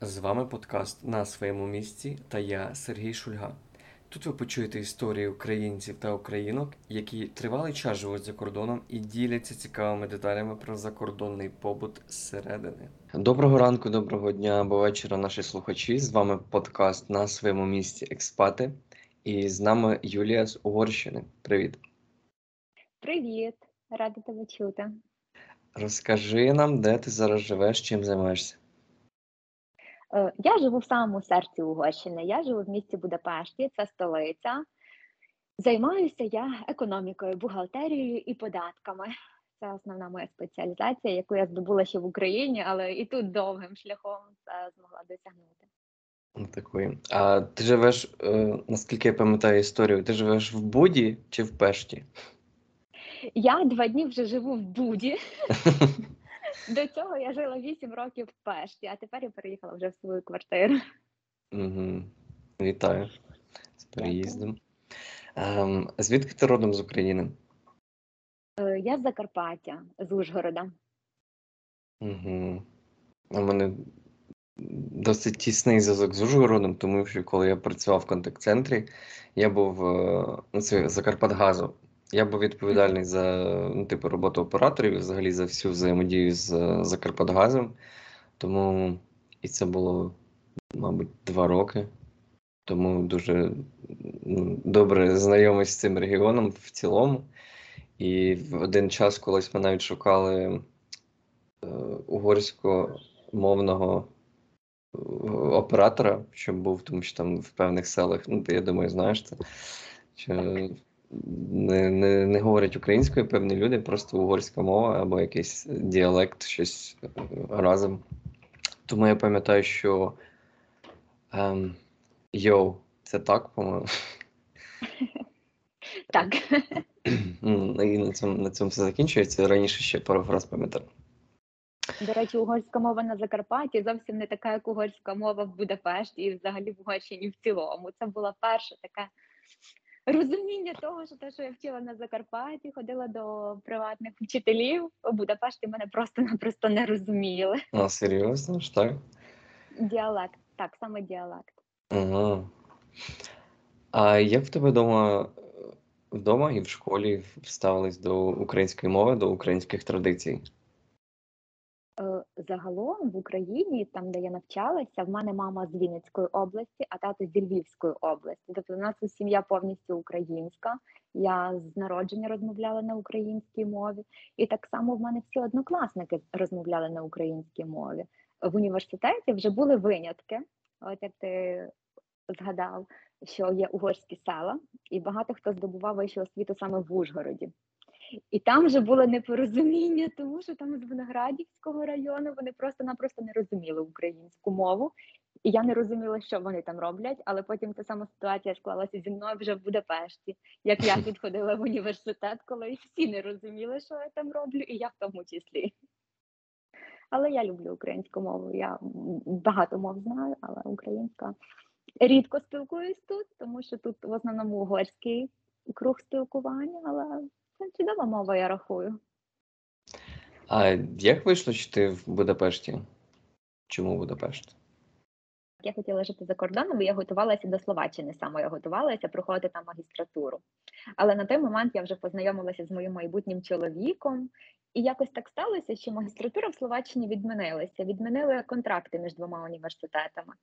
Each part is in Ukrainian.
З вами подкаст на своєму місці та я Сергій Шульга. Тут ви почуєте історії українців та українок, які тривалий час живуть за кордоном і діляться цікавими деталями про закордонний побут зсередини. Доброго ранку, доброго дня або вечора, наші слухачі. З вами подкаст на своєму місці Експати. І з нами Юлія з Угорщини. Привіт. Привіт, рада тебе чути. Розкажи нам, де ти зараз живеш, чим займаєшся. Е, я живу в самому серці Угорщини. Я живу в місті Будапешті, це столиця. Займаюся я економікою, бухгалтерією і податками. Це основна моя спеціалізація, яку я здобула ще в Україні, але і тут довгим шляхом це змогла досягнути. Такої. А ти живеш, е, наскільки я пам'ятаю історію, ти живеш в Буді чи в Пешті? Я два дні вже живу в Буді. До цього я жила 8 років в Пешті, а тепер я переїхала вже в свою квартиру. Угу. Вітаю з переїздом. Ем, звідки ти родом з України? Е, я з Закарпаття, з Ужгорода. Угу. У мене досить тісний зв'язок з Ужгородом, тому що коли я працював в контакт-центрі, я був е, ну, це Закарпатгазу. Я був відповідальний за ну, типу роботу операторів, і взагалі за всю взаємодію з е, Закарпатгазом. Тому і це було, мабуть, два роки. Тому дуже ну, добре знайомий з цим регіоном в цілому. І в один час колись ми навіть шукали е, угорськомовного е, оператора, щоб був, тому що там в певних селах, ну ти я думаю, знаєш це. Що не не, не говорять українською певні люди, просто угорська мова або якийсь діалект, щось е, разом. Тому я пам'ятаю, що ем, йоу, це так, по-моєму. Так. І на цьому на цьому все закінчується. Раніше ще пару фраз пам'ятаю. До речі, угорська мова на Закарпатті зовсім не така, як угорська мова в Будапешті і взагалі в Угорщині в цілому. Це була перша така розуміння того, що те, що я вчила на Закарпатті, ходила до приватних вчителів у Будапешті, мене просто-напросто не розуміли. А, серйозно ж так? Діалект, так, саме діалект. Ага. А як в тебе вдома вдома і в школі ставились до української мови, до українських традицій? Е, загалом в Україні, там де я навчалася, в мене мама з Вінницької області, а тато зі Львівської області. Тобто, у нас сім'я повністю українська. Я з народження розмовляла на українській мові, і так само в мене всі однокласники розмовляли на українській мові. В університеті вже були винятки. От як ти згадав, що є угорські села, і багато хто здобував вищу освіту саме в Ужгороді. І там вже було непорозуміння, тому що там з Виноградівського району вони просто-напросто не розуміли українську мову. І я не розуміла, що вони там роблять, але потім та сама ситуація склалася зі мною вже в Будапешті. Як я підходила в університет, коли всі не розуміли, що я там роблю, і я в тому числі. Але я люблю українську мову. Я багато мов знаю, але українська рідко спілкуюсь тут, тому що тут в основному угорський круг спілкування, але це чудова мова, я рахую. А як вийшло, що ти в Будапешті? Чому Будапешт? Я хотіла жити за кордоном, бо я готувалася до Словаччини саме я готувалася проходити там магістратуру. Але на той момент я вже познайомилася з моїм майбутнім чоловіком, і якось так сталося, що магістратура в Словаччині відмінилася. Відмінили контракти між двома університетами.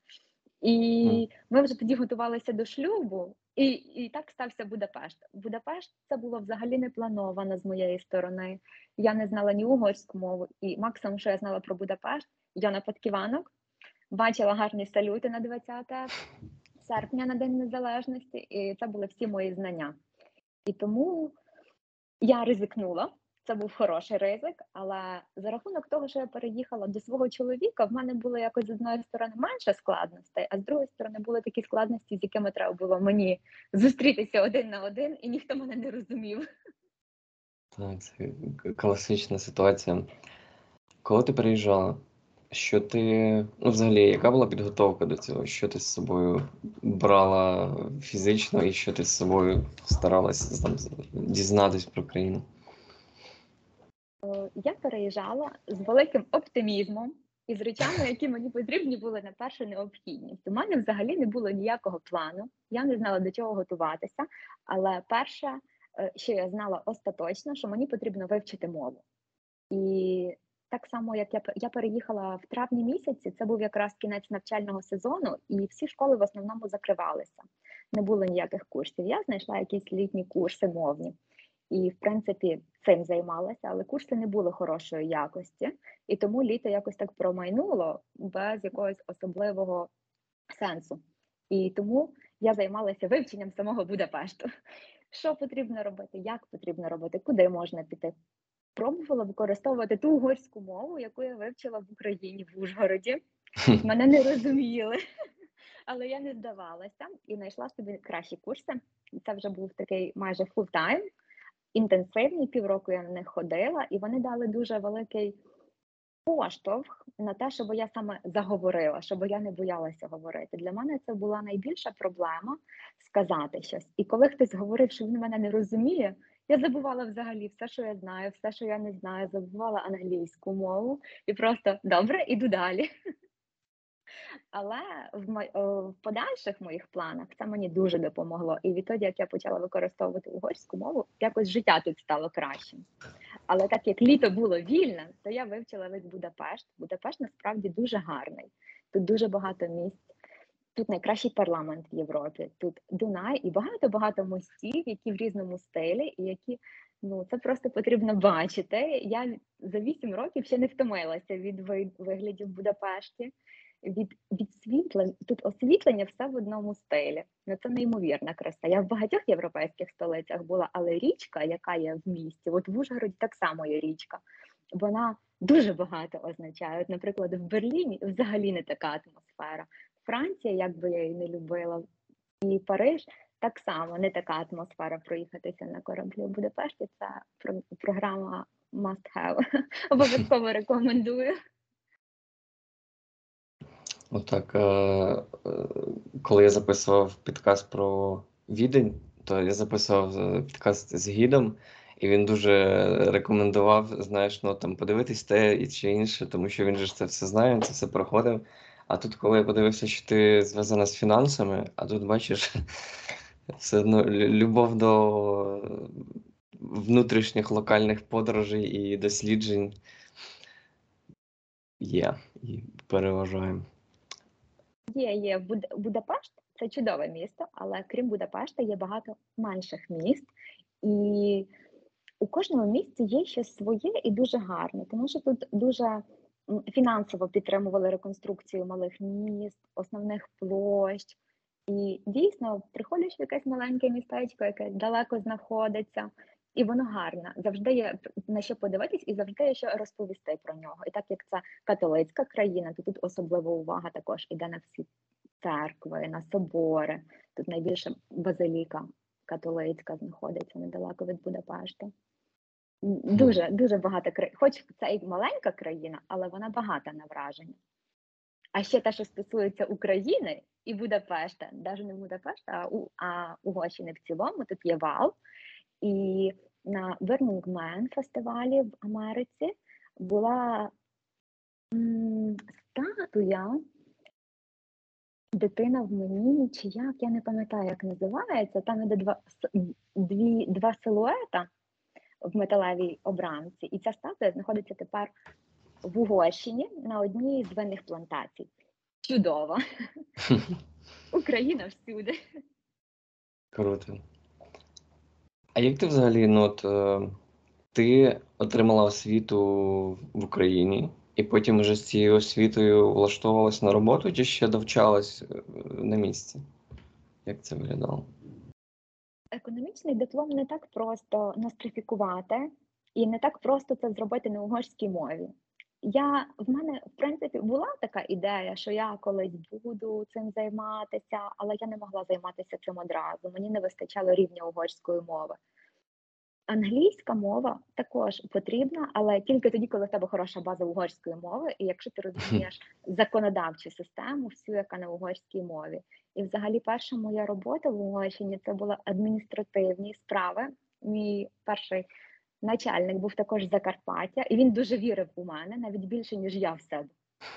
І ми вже тоді готувалися до шлюбу, і і так стався Будапешт. Будапешт це було взагалі не плановано з моєї сторони. Я не знала ні угорську мову, і максимум, що я знала про Будапешт, я на Подківанок бачила гарні салюти на 20 серпня на День Незалежності, і це були всі мої знання. І тому я ризикнула це був хороший ризик, але за рахунок того, що я переїхала до свого чоловіка, в мене було якось з одної сторони менше складностей, а з другої сторони були такі складності, з якими треба було мені зустрітися один на один, і ніхто мене не розумів. Так, це класична ситуація. Коли ти переїжджала, що ти ну, взагалі, яка була підготовка до цього? Що ти з собою брала фізично, і що ти з собою старалася там дізнатись про країну? Е, я переїжджала з великим оптимізмом, із речами, які мені потрібні були на першу необхідність. У мене взагалі не було ніякого плану, я не знала до чого готуватися. Але перше, е, що я знала остаточно, що мені потрібно вивчити мову. І так само, як я я переїхала в травні місяці, це був якраз кінець навчального сезону, і всі школи в основному закривалися. Не було ніяких курсів. Я знайшла якісь літні курси мовні. І, в принципі, цим займалася, але курси не були хорошої якості, і тому літо якось так промайнуло без якогось особливого сенсу. І тому я займалася вивченням самого Будапешту. Що потрібно робити, як потрібно робити, куди можна піти. Пробувала використовувати ту угорську мову, яку я вивчила в Україні в Ужгороді. Мене не розуміли, але я не здавалася і знайшла собі кращі курси. Це вже був такий майже full-time інтенсивні, півроку я на них ходила, і вони дали дуже великий поштовх на те, щоб я саме заговорила, щоб я не боялася говорити. Для мене це була найбільша проблема сказати щось. І коли хтось говорив, що він мене не розуміє, я забувала взагалі все, що я знаю, все, що я не знаю, забувала англійську мову і просто добре, іду далі. Але в мо... в подальших моїх планах це мені дуже допомогло. І відтоді, як я почала використовувати угорську мову, якось життя тут стало кращим. Але так як літо було вільне, то я вивчила весь Будапешт. Будапешт насправді дуже гарний. Тут дуже багато місць. Тут найкращий парламент в Європі. Тут Дунай і багато-багато мостів, які в різному стилі, і які ну це просто потрібно бачити. Я за вісім років ще не втомилася від виглядів в Будапешті від від світла, тут освітлення все в одному стилі. Ну це неймовірна краса. Я в багатьох європейських столицях була, але річка, яка є в місті, от в Ужгороді так само є річка. Вона дуже багато означає. От, Наприклад, в Берліні взагалі не така атмосфера. Франція, як би я її не любила, і Париж так само не така атмосфера проїхатися на кораблі у Будапешті. Це програма must have. Обов'язково рекомендую. Отак, е, е, коли я записував підкаст про відень, то я записував е, підкаст з гідом, і він дуже рекомендував, знаєш, ну там подивитись те і чи інше, тому що він же це все знає, це все проходив. А тут, коли я подивився, що ти зв'язана з фінансами, а тут бачиш все одно любов до внутрішніх локальних подорожей і досліджень є і переважаємо. Є, є Буд... Будапешт це чудове місто, але крім Будапешта є багато менших міст, і у кожному місці є щось своє і дуже гарне, тому що тут дуже фінансово підтримували реконструкцію малих міст, основних площ. І дійсно приходиш в якесь маленьке містечко, яке далеко знаходиться, і воно гарне. Завжди є на що подивитись, і завжди є що розповісти про нього. І так як це католицька країна, то тут особлива увага також іде на всі церкви, на собори. Тут найбільше базиліка католицька знаходиться недалеко від Будапешта. Дуже дуже багато країн. Хоч це і маленька країна, але вона багата на враження. А ще те, що стосується України і Будапешта, навіть не Будапешта, а у а Угорщини в цілому, тут є вал, і на Burning Man фестивалі в Америці була м, статуя дитина в мені, чи як, я не пам'ятаю, як називається. Там іде два дві, два силуета в металевій обрамці, і ця статуя знаходиться тепер в Угорщині на одній з винних плантацій. Чудово! Україна всюди. Круто. А як ти взагалі, ну от е, ти отримала освіту в Україні, і потім вже з цією освітою влаштовувалась на роботу, чи ще довчалась е, на місці? Як це виглядало? Економічний диплом не так просто нострифікувати, і не так просто це зробити на угорській мові. Я в мене в принципі була така ідея, що я колись буду цим займатися, але я не могла займатися цим одразу. Мені не вистачало рівня угорської мови. Англійська мова також потрібна, але тільки тоді, коли в тебе хороша база угорської мови, і якщо ти розумієш законодавчу систему, всю, яка на угорській мові. І, взагалі, перша моя робота в Угорщині це були адміністративні справи. Мій перший начальник був також з Закарпаття, і він дуже вірив у мене навіть більше ніж я в себе.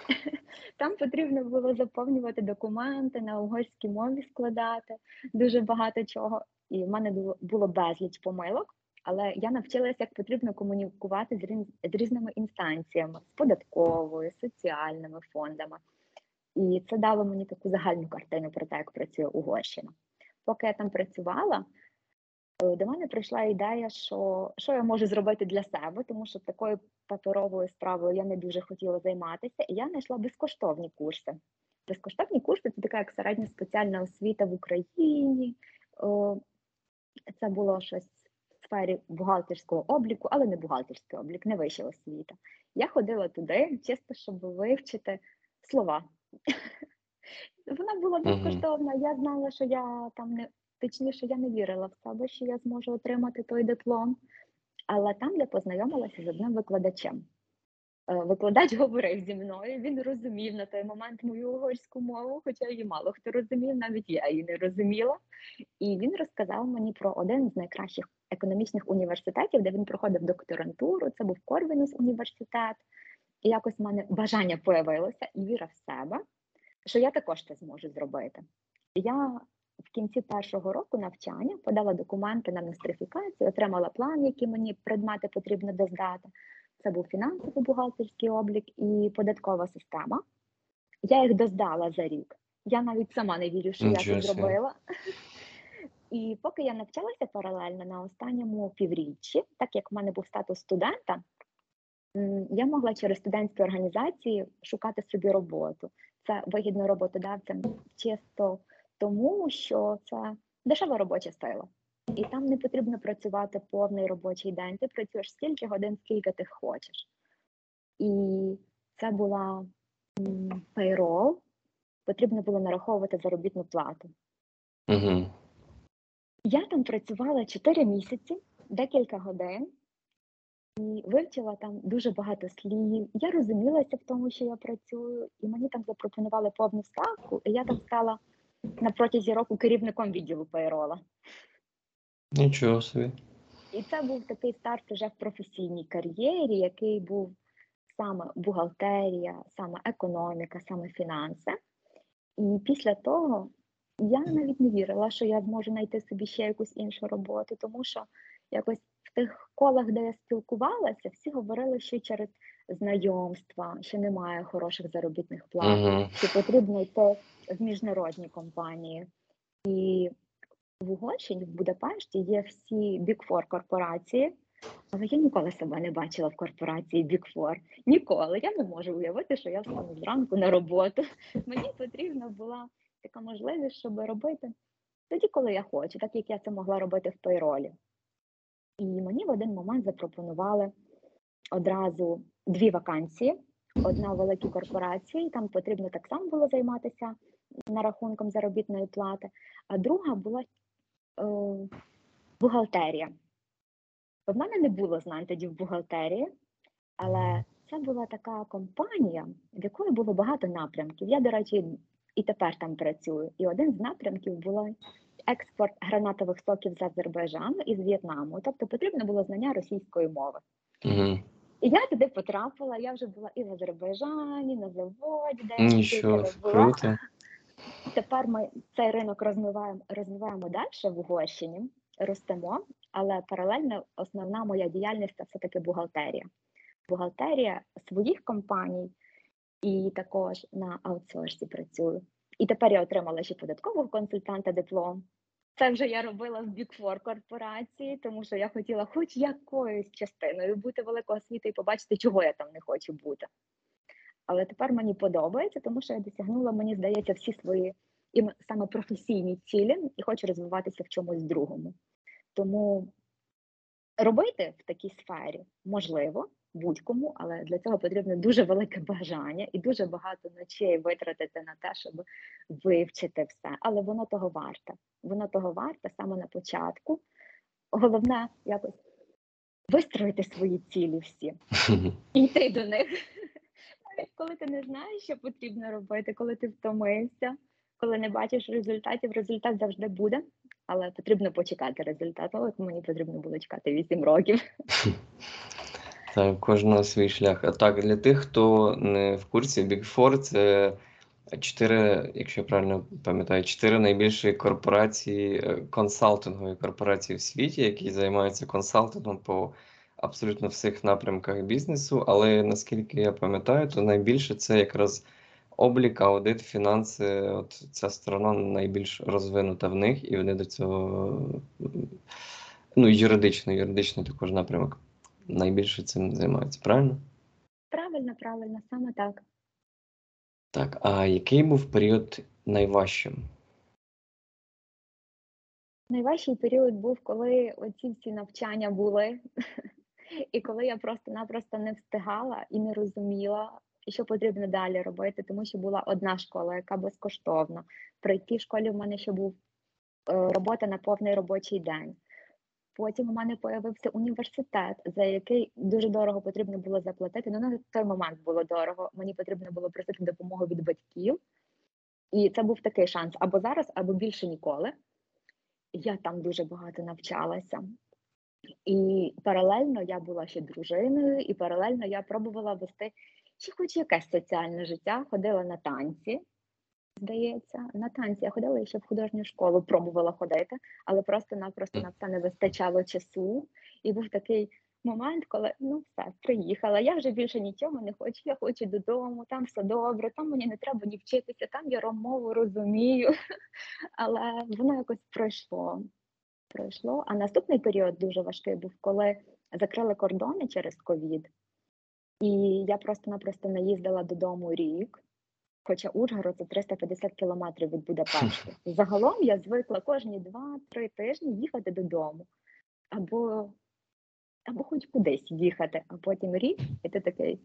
Там потрібно було заповнювати документи на угорській мові складати дуже багато чого. І в мене було, безліч помилок, але я навчилася, як потрібно комунікувати з, різними інстанціями, з податковою, соціальними фондами. І це дало мені таку загальну картину про те, як працює Угорщина. Поки я там працювала, до мене прийшла ідея, що, що я можу зробити для себе, тому що такою паперовою справою я не дуже хотіла займатися, і я знайшла безкоштовні курси. Безкоштовні курси це така як середня спеціальна освіта в Україні. Це було щось в сфері бухгалтерського обліку, але не бухгалтерський облік, не вища освіта. Я ходила туди, чисто щоб вивчити слова. Вона була безкоштовна. Я знала, що я там не точніше, я не вірила в себе, що я зможу отримати той диплом. Але там я познайомилася з одним викладачем. Е, Викладач говорив зі мною, він розумів на той момент мою угорську мову, хоча її мало хто розумів, навіть я її не розуміла. І він розказав мені про один з найкращих економічних університетів, де він проходив докторантуру. Це був Корвінус університет. І якось в мене бажання появилося і віра в себе, що я також це зможу зробити. Я в кінці першого року навчання подала документи на нострифікацію, отримала план, які мені предмети потрібно доздати. Це був фінансовий бухгалтерський облік і податкова система. Я їх доздала за рік. Я навіть сама не вірю, що я це зробила. І поки я навчалася паралельно на останньому півріччі, так як в мене був статус студента, я могла через студентські організації шукати собі роботу. Це вигідно роботодавцям чисто тому, що це дешева робоча сила. І там не потрібно працювати повний робочий день. Ти працюєш стільки годин, скільки ти хочеш. І це була payroll, потрібно було нараховувати заробітну плату. Угу. Я там працювала 4 місяці, декілька годин, і вивчила там дуже багато слів. Я розумілася в тому, що я працюю, і мені там запропонували повну ставку, і я там стала на протязі року керівником відділу пайрола. Нічого собі. І це був такий старт вже в професійній кар'єрі, який був саме бухгалтерія, саме економіка, саме фінанси. І після того я навіть не вірила, що я зможу знайти собі ще якусь іншу роботу, тому що якось в тих колах, де я спілкувалася, всі говорили, що через знайомства, що немає хороших заробітних плат, Угу. що потрібно йти в міжнародні компанії. І в Угорщині, в Будапешті є всі Big Four корпорації, але я ніколи себе не бачила в корпорації Big Four. Ніколи. Я не можу уявити, що я встану зранку на роботу. Мені потрібна була така можливість, щоб робити тоді, коли я хочу, так як я це могла робити в пейролі. І мені в один момент запропонували одразу дві вакансії. Одна в великій корпорації, там потрібно так само було займатися нарахунком заробітної плати, а друга була е, бухгалтерія. В мене не було знань тоді в бухгалтерії, але це була така компанія, в якої було багато напрямків. Я, до речі, і тепер там працюю. І один з напрямків було експорт гранатових соків з Азербайджану і з В'єтнаму. Тобто потрібно було знання російської мови. Угу. І я туди потрапила. Я вже була і в Азербайджані, на заводі, де Нічого, була. круто. Тепер ми цей ринок розвиваємо, розвиваємо далі в Угорщині, ростемо, але паралельно основна моя діяльність це все-таки бухгалтерія. Бухгалтерія своїх компаній і також на аутсорсі працюю. І тепер я отримала ще податкового консультанта диплом. Це вже я робила в Big Four корпорації, тому що я хотіла хоч якоюсь частиною бути великого світу і побачити, чого я там не хочу бути. Але тепер мені подобається, тому що я досягнула, мені здається, всі свої і саме професійні цілі і хочу розвиватися в чомусь другому. Тому робити в такій сфері можливо будь-кому, але для цього потрібно дуже велике бажання і дуже багато ночей витратити на те, щоб вивчити все. Але воно того варте. Воно того варте саме на початку. Головне якось вистроїти свої цілі всі і йти до них. Навіть коли ти не знаєш, що потрібно робити, коли ти втомився, коли не бачиш результатів, результат завжди буде, але потрібно почекати результату. От мені потрібно було чекати 8 років. Так, кожного свій шлях. А так, для тих, хто не в курсі, Big Four – це чотири, якщо я правильно пам'ятаю, чотири найбільші корпорації, е, консалтингові корпорації в світі, які займаються консалтингом по абсолютно всіх напрямках бізнесу. Але наскільки я пам'ятаю, то найбільше це якраз облік, аудит, фінанси. От ця сторона найбільш розвинута в них, і вони до цього ну, юридично, юридично також напрямок найбільше цим займаються, правильно? Правильно, правильно, саме так. Так, а який був період найважчим? Найважчий період був, коли оці всі навчання були, і коли я просто-напросто не встигала і не розуміла, що потрібно далі робити, тому що була одна школа, яка безкоштовна. При тій школі в мене ще був е, робота на повний робочий день. Потім у мене появився університет, за який дуже дорого потрібно було заплатити. Ну на той момент було дорого. Мені потрібно було просити допомогу від батьків, і це був такий шанс або зараз, або більше ніколи. Я там дуже багато навчалася. І паралельно я була ще дружиною, і паралельно я пробувала вести ще хоч якесь соціальне життя, ходила на танці, здається, на танці я ходила ще в художню школу, пробувала ходити, але просто-напросто на це не вистачало часу. І був такий момент, коли ну все, приїхала. Я вже більше нічого не хочу. Я хочу додому, там все добре, там мені не треба ні вчитися, там я мову розумію. Але воно якось пройшло. Пройшло. А наступний період дуже важкий був, коли закрили кордони через ковід, і я просто-напросто не їздила додому рік. Хоча Ужгород це 350 кілометрів від Будапешта. Загалом я звикла кожні 2-3 тижні їхати додому. Або або хоч кудись їхати, а потім рік, і ти такий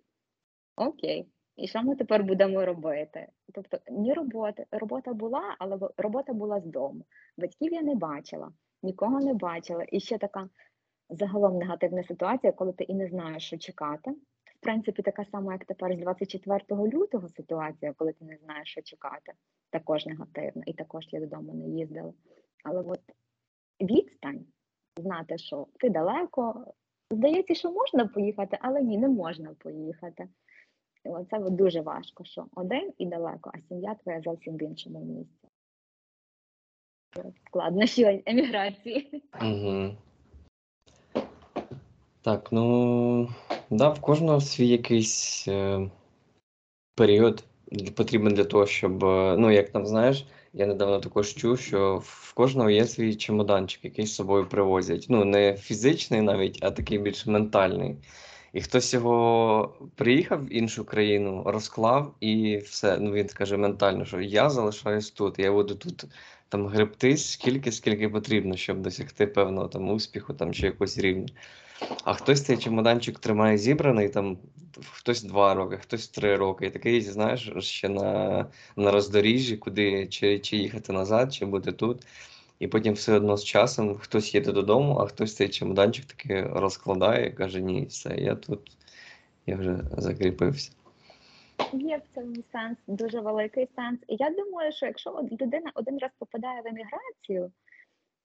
окей, і що ми тепер будемо робити? Тобто ні роботи, робота була, але робота була з дому. Батьків я не бачила, нікого не бачила. І ще така загалом негативна ситуація, коли ти і не знаєш, що чекати принципі, така сама, як тепер з 24 лютого ситуація, коли ти не знаєш, що чекати, також негативна, і також я додому не їздила. Але от відстань, знати, що ти далеко, здається, що можна поїхати, але ні, не можна поїхати. І Це дуже важко, що один і далеко, а сім'я твоя зовсім в іншому місці. Складнощі еміграції. Угу. Так, ну да, в кожного свій якийсь е, період потрібен для того, щоб, е, ну, як там знаєш, я недавно також чув, що в кожного є свій чемоданчик, який з собою привозять. Ну, не фізичний навіть, а такий більш ментальний. І хтось його приїхав в іншу країну, розклав і все. Ну він скаже ментально, що я залишаюсь тут, я буду тут там гребтись скільки, скільки потрібно, щоб досягти певного там успіху там чи якогось рівня. А хтось цей чемоданчик тримає зібраний, там хтось два роки, хтось три роки. І такий, знаєш, ще на на роздоріжжі, куди чи, чи їхати назад, чи бути тут. І потім все одно з часом хтось їде додому, а хтось цей чемоданчик таки розкладає і каже: Ні, все, я тут, я вже закріпився. Є в цьому сенс, дуже великий сенс. І я думаю, що якщо людина один раз попадає в еміграцію,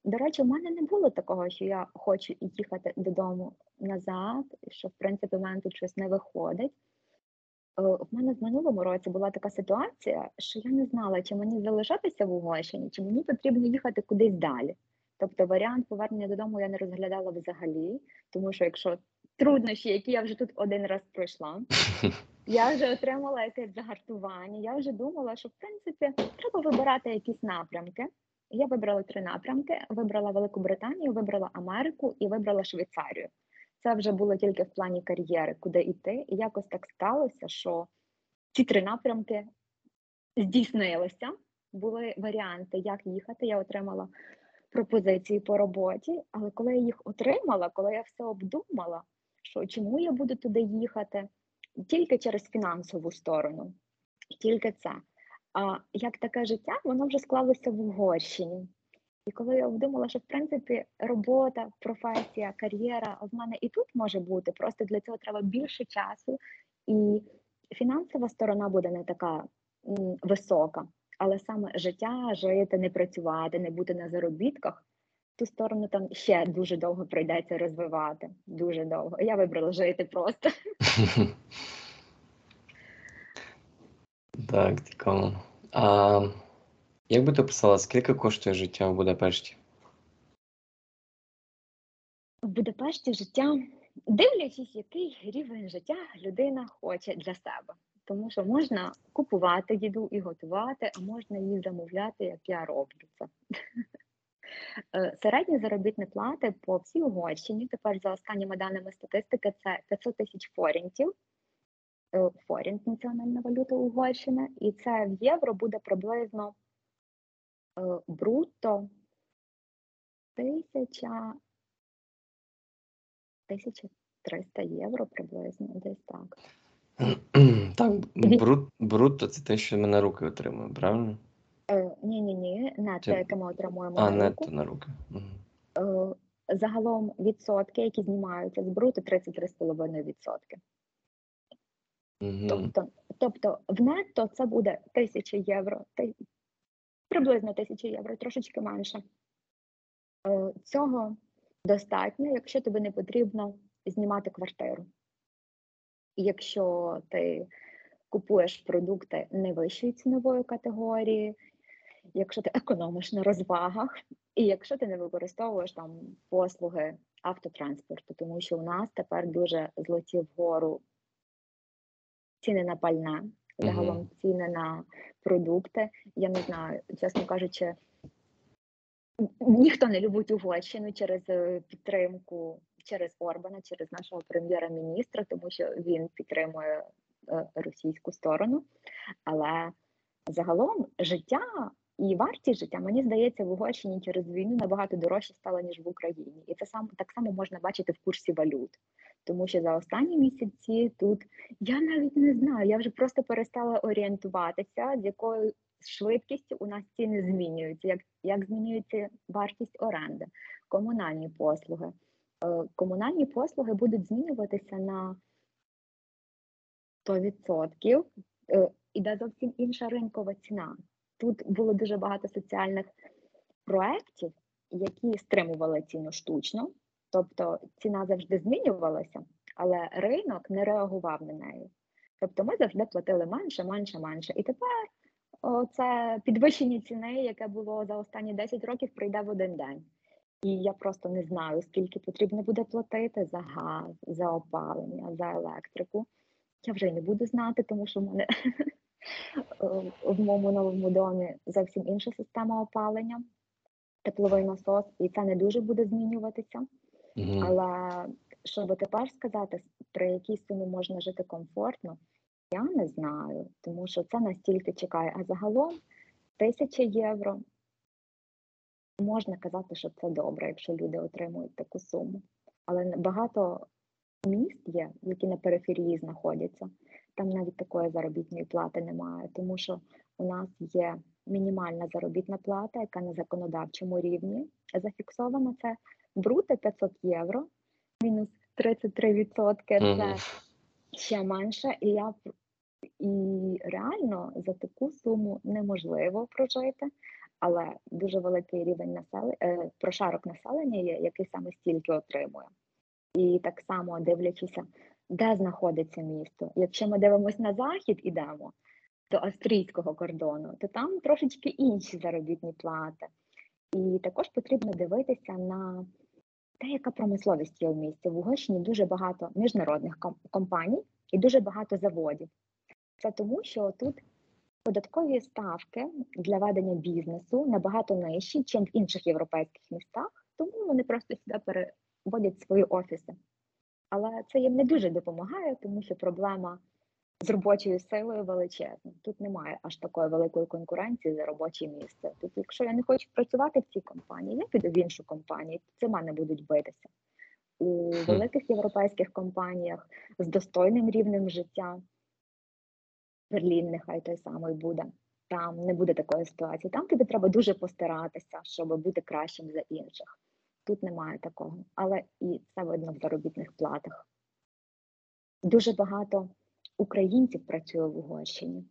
до речі, у мене не було такого, що я хочу їхати додому назад, що в принципі в мене тут щось не виходить. Е, мене в минулому році була така ситуація, що я не знала, чи мені залишатися в Угорщині, чи мені потрібно їхати кудись далі. Тобто варіант повернення додому я не розглядала взагалі, тому що якщо труднощі, які я вже тут один раз пройшла, я вже отримала якесь загартування. Я вже думала, що в принципі треба вибирати якісь напрямки. Я вибрала три напрямки: вибрала Велику Британію, вибрала Америку і вибрала Швейцарію. Це вже було тільки в плані кар'єри, куди йти. І якось так сталося, що ці три напрямки здійснилися. Були варіанти, як їхати. Я отримала пропозиції по роботі, але коли я їх отримала, коли я все обдумала, що чому я буду туди їхати, тільки через фінансову сторону, тільки це. А як таке життя, воно вже склалося в Угорщині. І коли я вдумала, що в принципі робота, професія, кар'єра в мене і тут може бути, просто для цього треба більше часу, і фінансова сторона буде не така м, висока, але саме життя, жити, не працювати, не бути на заробітках, ту сторону там ще дуже довго прийдеться розвивати. Дуже довго. Я вибрала жити просто. Так, цікаво. А як би ти описала, скільки коштує життя в Будапешті? В Будапешті життя, дивлячись, який рівень життя людина хоче для себе. Тому що можна купувати їду і готувати, а можна її замовляти, як я роблю це. Е, Середні заробітні плати по всій Угорщині, тепер за останніми даними статистики, це 500 тисяч форінтів. Е, Форінт національна валюта Угорщини, і це в євро буде приблизно е, брутто тисяча 1300 євро приблизно, десь так. Так, брут, брутто це те, що ми на руки отримуємо, правильно? Е, ні, ні, ні, нето, Чи- яке ми отримуємо А, на нетто на руки. Е, Загалом відсотки, які знімаються з бруту, 33,5 Мгм. Тобто, тобто в нетто це буде 1000 євро, приблизно 1000 євро, трошечки менше. Е, Цього достатньо, якщо тобі не потрібно знімати квартиру. Якщо ти купуєш продукти не вищої цінової категорії, якщо ти економиш на розвагах, і якщо ти не використовуєш там послуги автотранспорту, тому що у нас тепер дуже злеті вгору ціни на пальне, загалом ціни на продукти. Я не знаю, чесно кажучи, ніхто не любить Угорщину через е, підтримку через Орбана, через нашого прем'єра-міністра, тому що він підтримує е, російську сторону. Але загалом життя і вартість життя, мені здається, в Угорщині через війну набагато дорожче стало, ніж в Україні. І це сам так само можна бачити в курсі валют. Тому що за останні місяці тут я навіть не знаю, я вже просто перестала орієнтуватися, з якою швидкістю у нас ціни змінюються, як, як змінюється вартість оренди, комунальні послуги. Е, Комунальні послуги будуть змінюватися на 100%. Е, Іде зовсім інша ринкова ціна. Тут було дуже багато соціальних проєктів, які стримували ціну штучно, тобто ціна завжди змінювалася, але ринок не реагував на неї. Тобто ми завжди платили менше, менше, менше. І тепер це підвищення ціни, яке було за останні 10 років, прийде в один день. І я просто не знаю, скільки потрібно буде платити за газ, за опалення, за електрику. Я вже не буду знати, тому що в мене в моєму новому домі зовсім інша система опалення, тепловий насос, і це не дуже буде змінюватися. Мгм. Але щоб тепер сказати, при якій сумі можна жити комфортно, я не знаю, тому що це настільки чекає. А загалом тисяча євро можна казати, що це добре, якщо люди отримують таку суму. Але багато міст є, які на периферії знаходяться. Там навіть такої заробітної плати немає, тому що у нас є мінімальна заробітна плата, яка на законодавчому рівні зафіксована. Це бруто 500 євро, мінус 33%. Це ще менше, і я і реально за таку суму неможливо прожити, але дуже великий рівень населення, прошарок населення є, який саме стільки отримує. І так само дивлячися, де знаходиться місто. Якщо ми дивимося на захід, ідемо до австрійського кордону, то там трошечки інші заробітні плати. І також потрібно дивитися на те, яка промисловість є в місті. В Угорщині дуже багато міжнародних компаній і дуже багато заводів. Це тому, що тут податкові ставки для ведення бізнесу набагато нижчі, ніж в інших європейських містах, тому вони просто сюди переводять свої офіси. Але це їм не дуже допомагає, тому що проблема з робочою силою величезна. Тут немає аж такої великої конкуренції за робоче місце. Тут, якщо я не хочу працювати в цій компанії, я піду в іншу компанію, це мене будуть битися. У великих європейських компаніях з достойним рівнем життя, Берлін, нехай той самий буде. Там не буде такої ситуації. Там тобі треба дуже постаратися, щоб бути кращим за інших. Тут немає такого, але і це видно в заробітних платах. Дуже багато українців працює в Угорщині.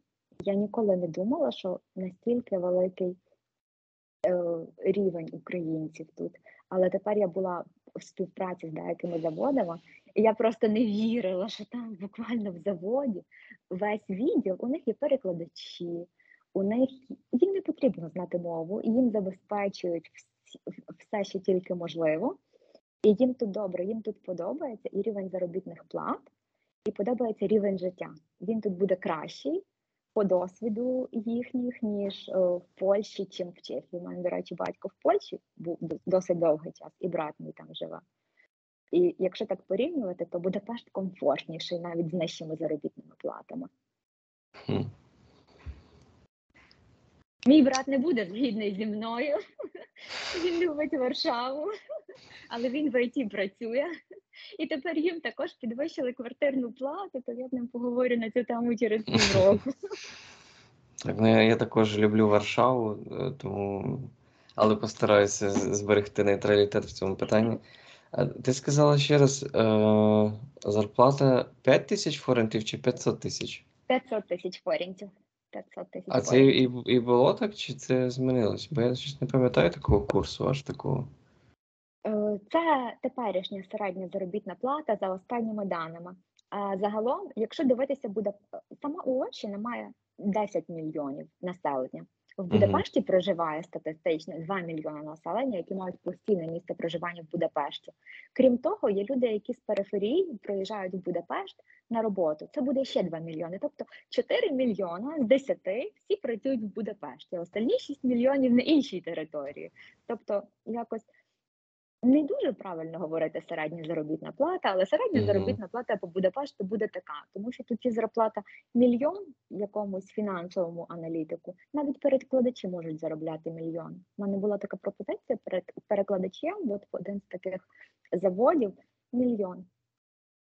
Я ніколи не думала, що настільки великий е, рівень українців тут. Але тепер я була в співпраці з деякими заводами, і я просто не вірила, що там буквально в заводі весь відділ, у них є перекладачі, у них їм не потрібно знати мову, і їм забезпечують всі- все, що тільки можливо. І їм тут добре, їм тут подобається і рівень заробітних плат, і подобається рівень життя. Він тут буде кращий по досвіду їхніх, ніж е, в Польщі чим в Чехії. У мене, до речі, батько в Польщі був досить довгий час, і брат мій там живе. І якщо так порівнювати, то Будапешт комфортніший навіть з нижчими заробітними платами. Хм. Мій брат не буде згідний зі мною. Він любить Варшаву, але він в ІТ працює. І тепер їм також підвищили квартирну плату, то я з ним поговорю на цю тему через півроку. Так, ну я, я також люблю Варшаву, е, тому але постараюся зберегти нейтралітет в цьому питанні. Ти сказала ще раз, е, зарплата 5 тисяч форентів чи 500 тисяч? 500 тисяч форінтів. 500 тисяч А це і, і було так, чи це змінилось? Бо я щось не пам'ятаю такого курсу, аж такого. Е, Це теперішня середня заробітна плата за останніми даними. А загалом, якщо дивитися, буде сама Угорщина має 10 мільйонів населення. В. Будапешті проживає статистично 2 мільйони населення, які мають постійне місце проживання в Будапешті. Крім того, є люди, які з периферії приїжджають в Будапешт на роботу. Це буде ще 2 мільйони. Тобто 4 мільйона з 10 всі працюють в Будапешті, остальні 6 мільйонів на іншій території. Тобто, якось не дуже правильно говорити середня заробітна плата, але середня Мгм. заробітна плата по Будапешту буде така, тому що тут є зарплата мільйон якомусь фінансовому аналітику. Навіть перекладачі можуть заробляти мільйон. У мене була така пропозиція перед перекладачем, от один з таких заводів мільйон.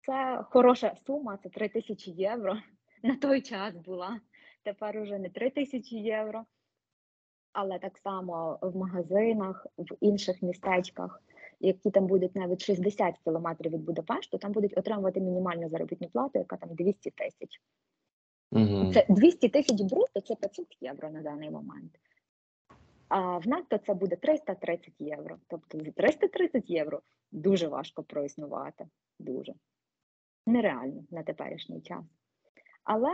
Це хороша сума, це 3 тисячі євро. На той час була. Тепер уже не 3 тисячі євро. Але так само в магазинах, в інших містечках, які там будуть навіть 60 кілометрів від Будапешту, там будуть отримувати мінімальну заробітну плату, яка там 200 тисяч. Угу. Це 200 тисяч брутто, це 500 євро на даний момент. А в НАТО це буде 330 євро. Тобто за 330 євро дуже важко проіснувати. Дуже нереально на теперішній час. Але,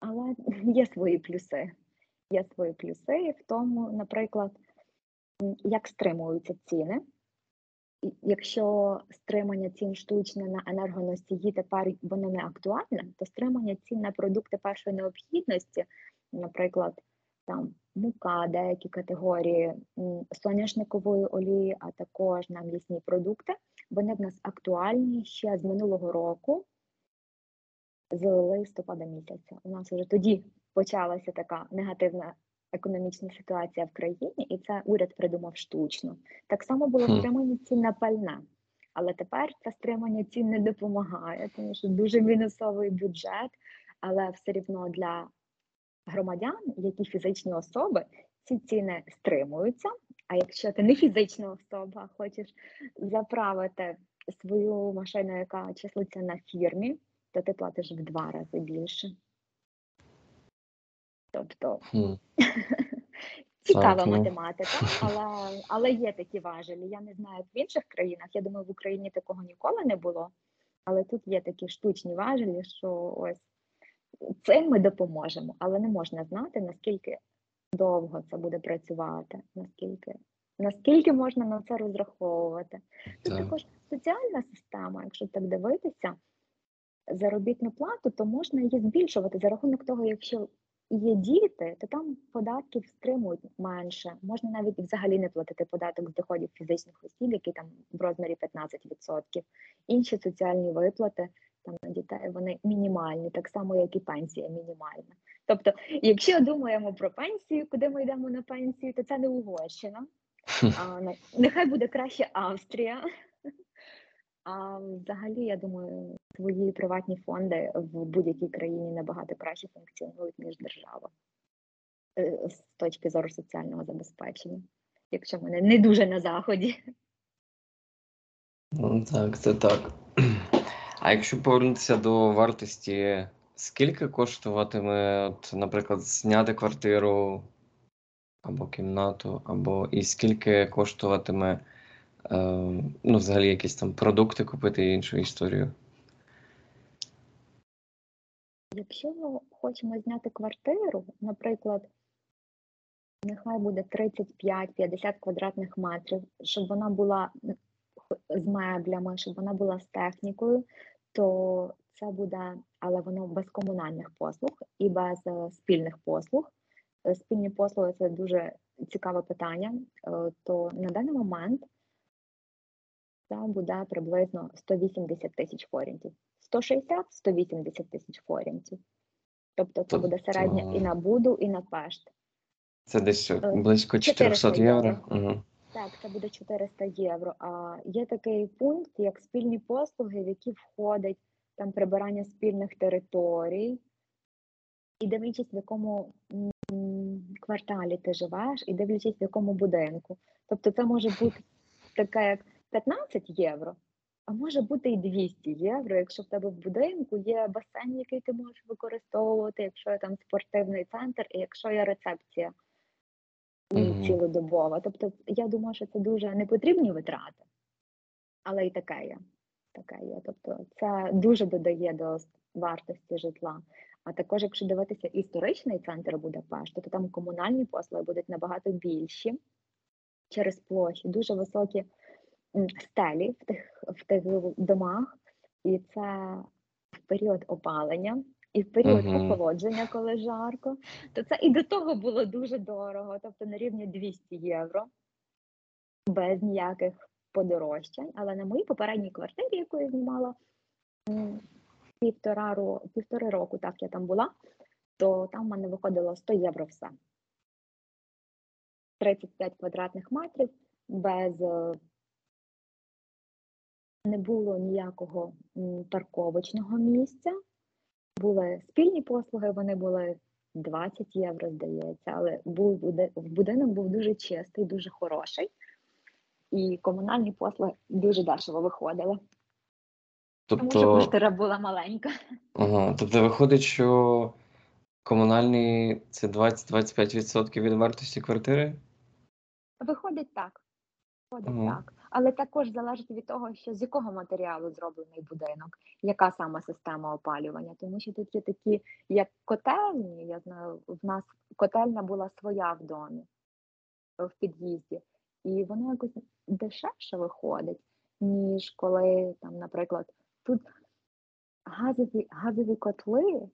але є свої плюси. Є свої плюси в тому, наприклад, як стримуються ціни. Якщо стримання цін штучне на енергоносії тепер воно не актуальне, то стримання цін на продукти першої необхідності, наприклад, там мука, деякі категорії соняшникової олії, а також на м'ясні продукти, вони в нас актуальні ще з минулого року, з листопада місяця. У нас вже тоді почалася така негативна економічна ситуація в країні, і це уряд придумав штучно. Так само було стримання цін на пальне. Але тепер це стримання цін не допомагає, тому що дуже мінусовий бюджет, але все рівно для громадян, які фізичні особи, ці ціни стримуються. А якщо ти не фізична особа, хочеш заправити свою машину, яка числиться на фірмі, то ти платиш в два рази більше. Тобто цікава Так, математика, але, але є такі важелі. Я не знаю, як в інших країнах. Я думаю, в Україні такого ніколи не було. Але тут є такі штучні важелі, що ось цим ми допоможемо, але не можна знати, наскільки довго це буде працювати, наскільки, наскільки можна на це розраховувати. Тут Так. також соціальна система, якщо так дивитися, заробітну плату, то можна її збільшувати за рахунок того, якщо є діти, то там податків стримують менше. Можна навіть взагалі не платити податок з доходів фізичних осіб, який там в розмірі 15%. Інші соціальні виплати там на дітей вони мінімальні, так само як і пенсія мінімальна. Тобто, якщо думаємо про пенсію, куди ми йдемо на пенсію, то це не Угорщина. А, нехай буде краще Австрія. А взагалі, я думаю, свої приватні фонди в будь-якій країні набагато краще функціонують, ніж держава е, з точки зору соціального забезпечення, якщо ми не- дуже на заході. Ну, так, це так. А якщо повернутися до вартості, скільки коштуватиме, от, наприклад, зняти квартиру або кімнату, або і скільки коштуватиме, ну, взагалі, якісь там продукти купити і іншу історію. Якщо ми хочемо зняти квартиру, наприклад, нехай буде 35-50 квадратних метрів, щоб вона була з меблями, щоб вона була з технікою, то це буде, але воно без комунальних послуг і без е, спільних послуг. Е, Спільні послуги це дуже цікаве питання. Е, То на даний момент це буде приблизно 180 тисяч форінтів. 160-180 тисяч форінтів. Тобто це буде Тобто- середня і на Буду, і на Пешт. Це десь Е, близько 400 400 євро. євро. Угу. Так, це буде 400 євро. А є такий пункт, як спільні послуги, в які входить там прибирання спільних територій, і дивлячись, в якому кварталі ти живеш, і дивлячись, в якому будинку. Тобто це може бути таке як 15 євро, а може бути і 200 євро, якщо в тебе в будинку є басейн, який ти можеш використовувати, якщо є там спортивний центр, і якщо є рецепція Мгм. цілодобова. Тобто, я думаю, що це дуже непотрібні витрати, але і таке є. Таке є. Тобто, це дуже додає до вартості житла. А також, якщо дивитися історичний центр Будапешту, то там комунальні послуги будуть набагато більші через площі, дуже високі стелі в тих, в тих домах, і це в період опалення. І в період Мгм. охолодження, коли жарко, то це і до того було дуже дорого, тобто на рівні 200 євро, без ніяких подорожчань. Але на моїй попередній квартирі, яку я знімала півтора ро, півтори року, так я там була, то там в мене виходило 100 євро все. 35 квадратних метрів, без е, не було ніякого парковочного місця. Були спільні послуги, вони були 20 євро, здається, але був будинок був дуже чистий, дуже хороший, і комунальні послуги дуже дешево виходили. Тому що Тобто, квартира була маленька. ага, тобто виходить, що комунальні це 20-25% від вартості квартири? Виходить так. Мгм. так. Але також залежить від того, що з якого матеріалу зроблений будинок, яка саме система опалювання. Тому що тут є такі, як котельні. Я знаю, в нас котельня була своя в домі, в під'їзді, і воно якось дешевше виходить, ніж коли там, наприклад, тут газові, газові котли.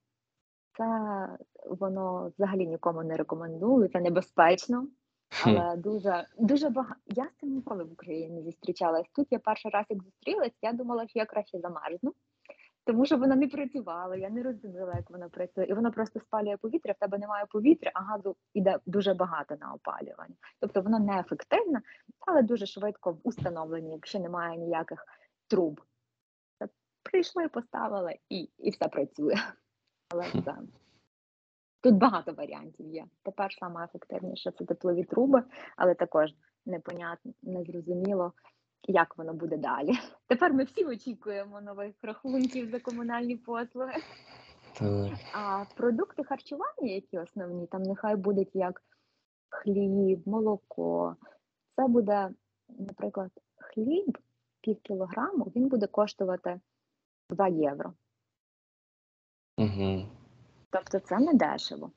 Це воно взагалі нікому не рекомендую, це небезпечно. Але дуже дуже багато. Я з цим ніколи в Україні зустрічалась. Тут я перший раз як зустрілась, я думала, що я краще замерзну, тому що вона не працювала, я не розуміла, як вона працює. І вона просто спалює повітря, в тебе немає повітря, а газу йде дуже багато на опалювання. Тобто воно неефективне, але дуже швидко в установленні, якщо немає ніяких труб. Прийшли, поставили і, і все працює. Але це. Тут багато варіантів є. Тепер саме ефективніше це теплові труби, але також непонятно, незрозуміло, як воно буде далі. Тепер ми всі очікуємо нових рахунків за комунальні послуги. Так. А продукти харчування, які основні, там нехай будуть як хліб, молоко. Це буде, наприклад, хліб пів кілограму, він буде коштувати 2 євро. Угу. Тобто це не дешево.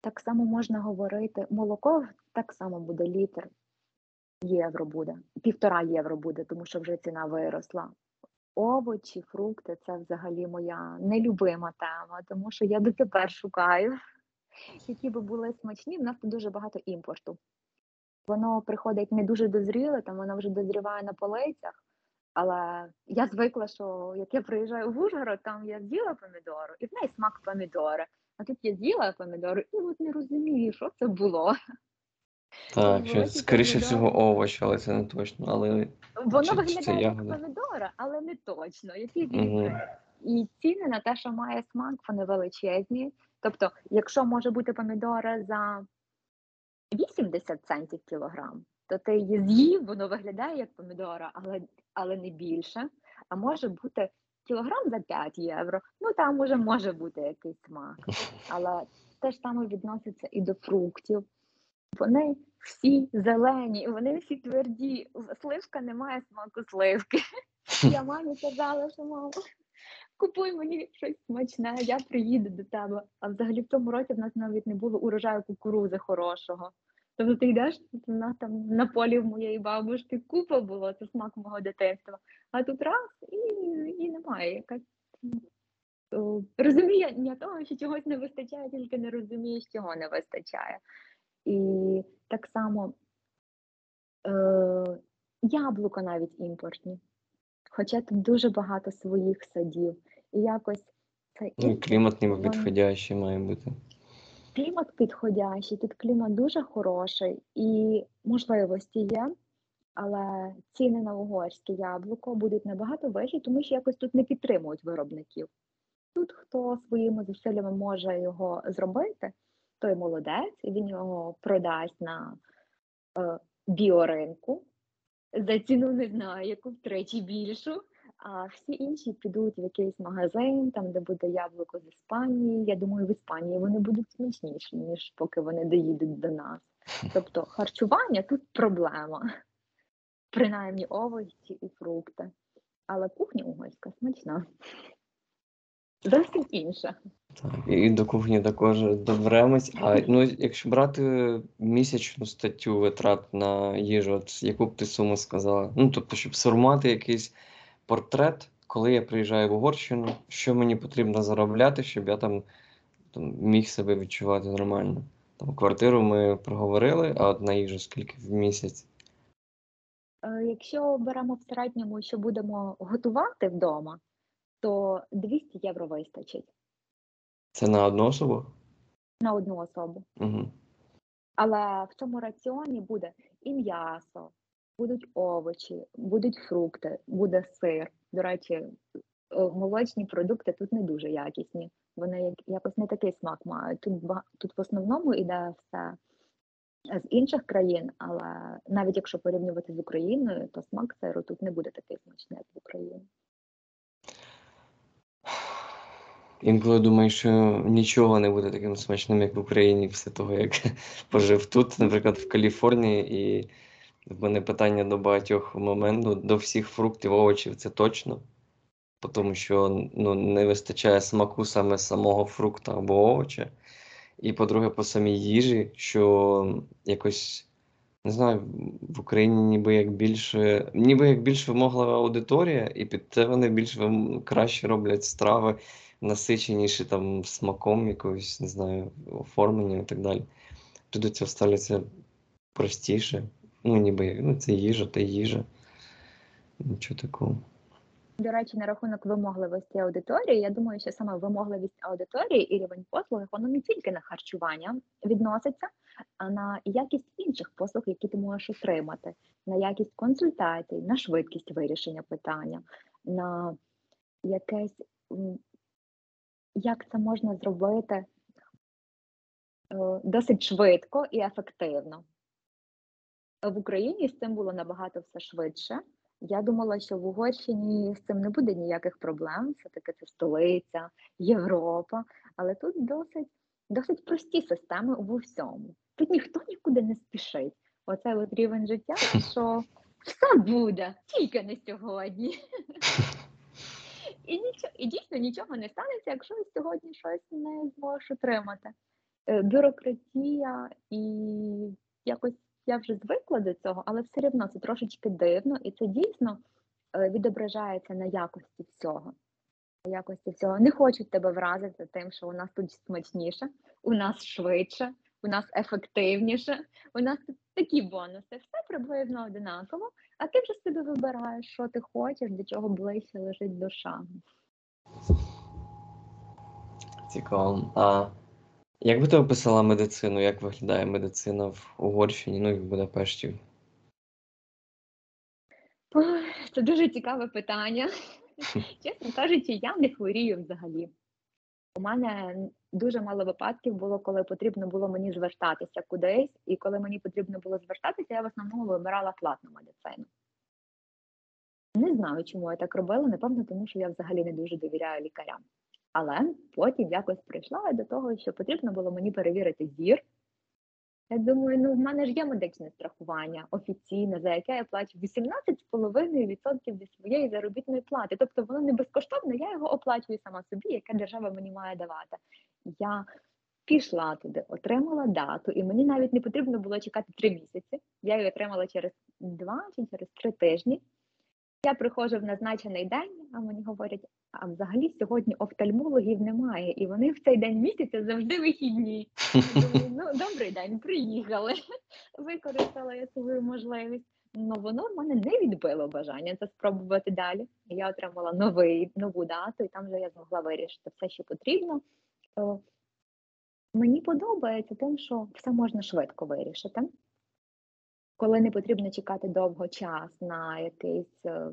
Так само можна говорити, молоко так само буде літр євро буде, півтора євро буде, тому що вже ціна виросла. Овочі, фрукти це взагалі моя нелюбима тема, тому що я дотепер шукаю, які би були смачні. В нас тут дуже багато імпорту. Воно приходить не дуже дозріле, там воно вже дозріває на полицях. Але я звикла, що як я приїжджаю в Ужгород, там я з'їла помідору, і в неї смак помідори. А тут я з'їла помідору і от не розумію, що це було. Так, що скоріше помідори. всього овоч, але це не точно. Але Воно Чи- чи це виглядає як помідора, але не точно. Які вітри. І ціни на те, що має смак, вони величезні. Тобто, якщо може бути помідора за 80 центів кілограм, то ти її з'їв, воно виглядає як помідора, але, але не більше. А може бути кілограм за 5 євро. Ну там уже може бути якийсь смак. Але те ж саме відноситься і до фруктів. Вони всі зелені, вони всі тверді. Сливка не має смаку сливки. Я мамі казала, що мама, купуй мені щось смачне, я приїду до тебе. А взагалі в цьому році в нас навіть не було урожаю кукурузи хорошого. Тобто ти йдеш, у нас там на полі в моєї бабушки купа було, це смак мого дитинства. А тут раз і, і немає якась розуміння того, що чогось не вистачає, тільки не розумієш, чого не вистачає. І так само е, яблука навіть імпортні. Хоча тут дуже багато своїх садів. І якось це Ну, і клімат ніби підходящий має бути. Клімат підходящий, тут клімат дуже хороший і можливості є, але ціни на угорське яблуко будуть набагато вищі, тому що якось тут не підтримують виробників. Тут хто своїми зусиллями може його зробити, той молодець, він його продасть на е, біоринку за ціну не знаю, яку втричі більшу. А всі інші підуть в якийсь магазин, там де буде яблуко з Іспанії. Я думаю, в Іспанії вони будуть смачніші, ніж поки вони доїдуть до нас. Тобто харчування тут проблема, принаймні овочі і фрукти. Але кухня угорська смачна. Зовсім інша. Так, і до кухні також доберемось. А ну, якщо брати місячну статтю витрат на їжу, от яку б ти суму сказала? Ну, тобто, щоб сформувати якийсь портрет, коли я приїжджаю в Угорщину, що мені потрібно заробляти, щоб я там, там міг себе відчувати нормально. Там квартиру ми проговорили, а от на їжу скільки в місяць? Е, Якщо беремо в середньому, що будемо готувати вдома, то 200 євро вистачить Це на одну особу? на одну особу. Угу. Але в цьому раціоні буде і м'ясо, будуть овочі, будуть фрукти, буде сир. До речі, е, молочні продукти тут не дуже якісні. Вони як- якось не такий смак мають. Тут тут в основному йде все з інших країн, але навіть якщо порівнювати з Україною, то смак сиру тут не буде такий смачний, як в Україні. Інколи думаю, що нічого не буде таким смачним, як в Україні, після того, як пожив тут, наприклад, в Каліфорнії, і в мене питання до багатьох моментів, до всіх фруктів, овочів, це точно. Тому що ну, не вистачає смаку саме самого фрукта або овоча. І по-друге, по самій їжі, що якось, не знаю, в Україні ніби як більше, ніби як більш вимоглива аудиторія, і під це вони більш краще роблять страви насиченіші там смаком якогось, не знаю, оформленням і так далі. Тут до цього ставляться простіше. Ну, ніби ну, це їжа, та їжа. Нічого такого. До речі, на рахунок вимогливості аудиторії, я думаю, що саме вимогливість аудиторії і рівень послуг, воно не тільки на харчування відноситься, а на якість інших послуг, які ти можеш отримати, на якість консультацій, на швидкість вирішення питання, на якесь як це можна зробити е, досить швидко і ефективно. В Україні з цим було набагато все швидше. Я думала, що в Угорщині з цим не буде ніяких проблем. Все-таки це столиця, Європа, але тут досить, досить прості системи у всьому. Тут ніхто нікуди не спішить. Оце от рівень життя, що все буде, тільки не сьогодні. І нічого, і дійсно нічого не станеться, якщо сьогодні щось не зможеш отримати. Е, Бюрократія і якось я вже звикла до цього, але все одно це трошечки дивно, і це дійсно е, відображається на якості всього. На якості всього. Не хочуть тебе вразити тим, що у нас тут смачніше, у нас швидше, у нас ефективніше, у нас тут такі бонуси. Все приблизно одинаково, а ти вже собі вибираєш, що ти хочеш, до чого ближче лежить душа. Цікаво. Як би ти описала медицину? Як виглядає медицина в Угорщині, ну і в Будапешті? Ой, Це дуже цікаве питання. Чесно кажучи, я не хворію взагалі. У мене дуже мало випадків було, коли потрібно було мені звертатися кудись, і коли мені потрібно було звертатися, я в основному вибирала платну медицину. Не знаю, чому я так робила, напевно, тому що я взагалі не дуже довіряю лікарям. Але потім якось прийшла до того, що потрібно було мені перевірити зір. Я думаю, ну в мене ж є медичне страхування офіційне, за яке я плачу 18,5% від своєї заробітної плати. Тобто воно не безкоштовно, я його оплачую сама собі, яке держава мені має давати. Я пішла туди, отримала дату, і мені навіть не потрібно було чекати три місяці. Я її отримала через два чи через три тижні. Я приходжу в назначений день, а мені говорять, а взагалі сьогодні офтальмологів немає, і вони в цей день місяця завжди вихідні. Думаю, ну добрий день, приїхали. Використала я свою можливість. Ну воно в мене не відбило бажання це спробувати далі. Я отримала новий нову дату, і там вже я змогла вирішити все, що потрібно. То мені подобається тим, що все можна швидко вирішити коли не потрібно чекати довго час на якийсь е,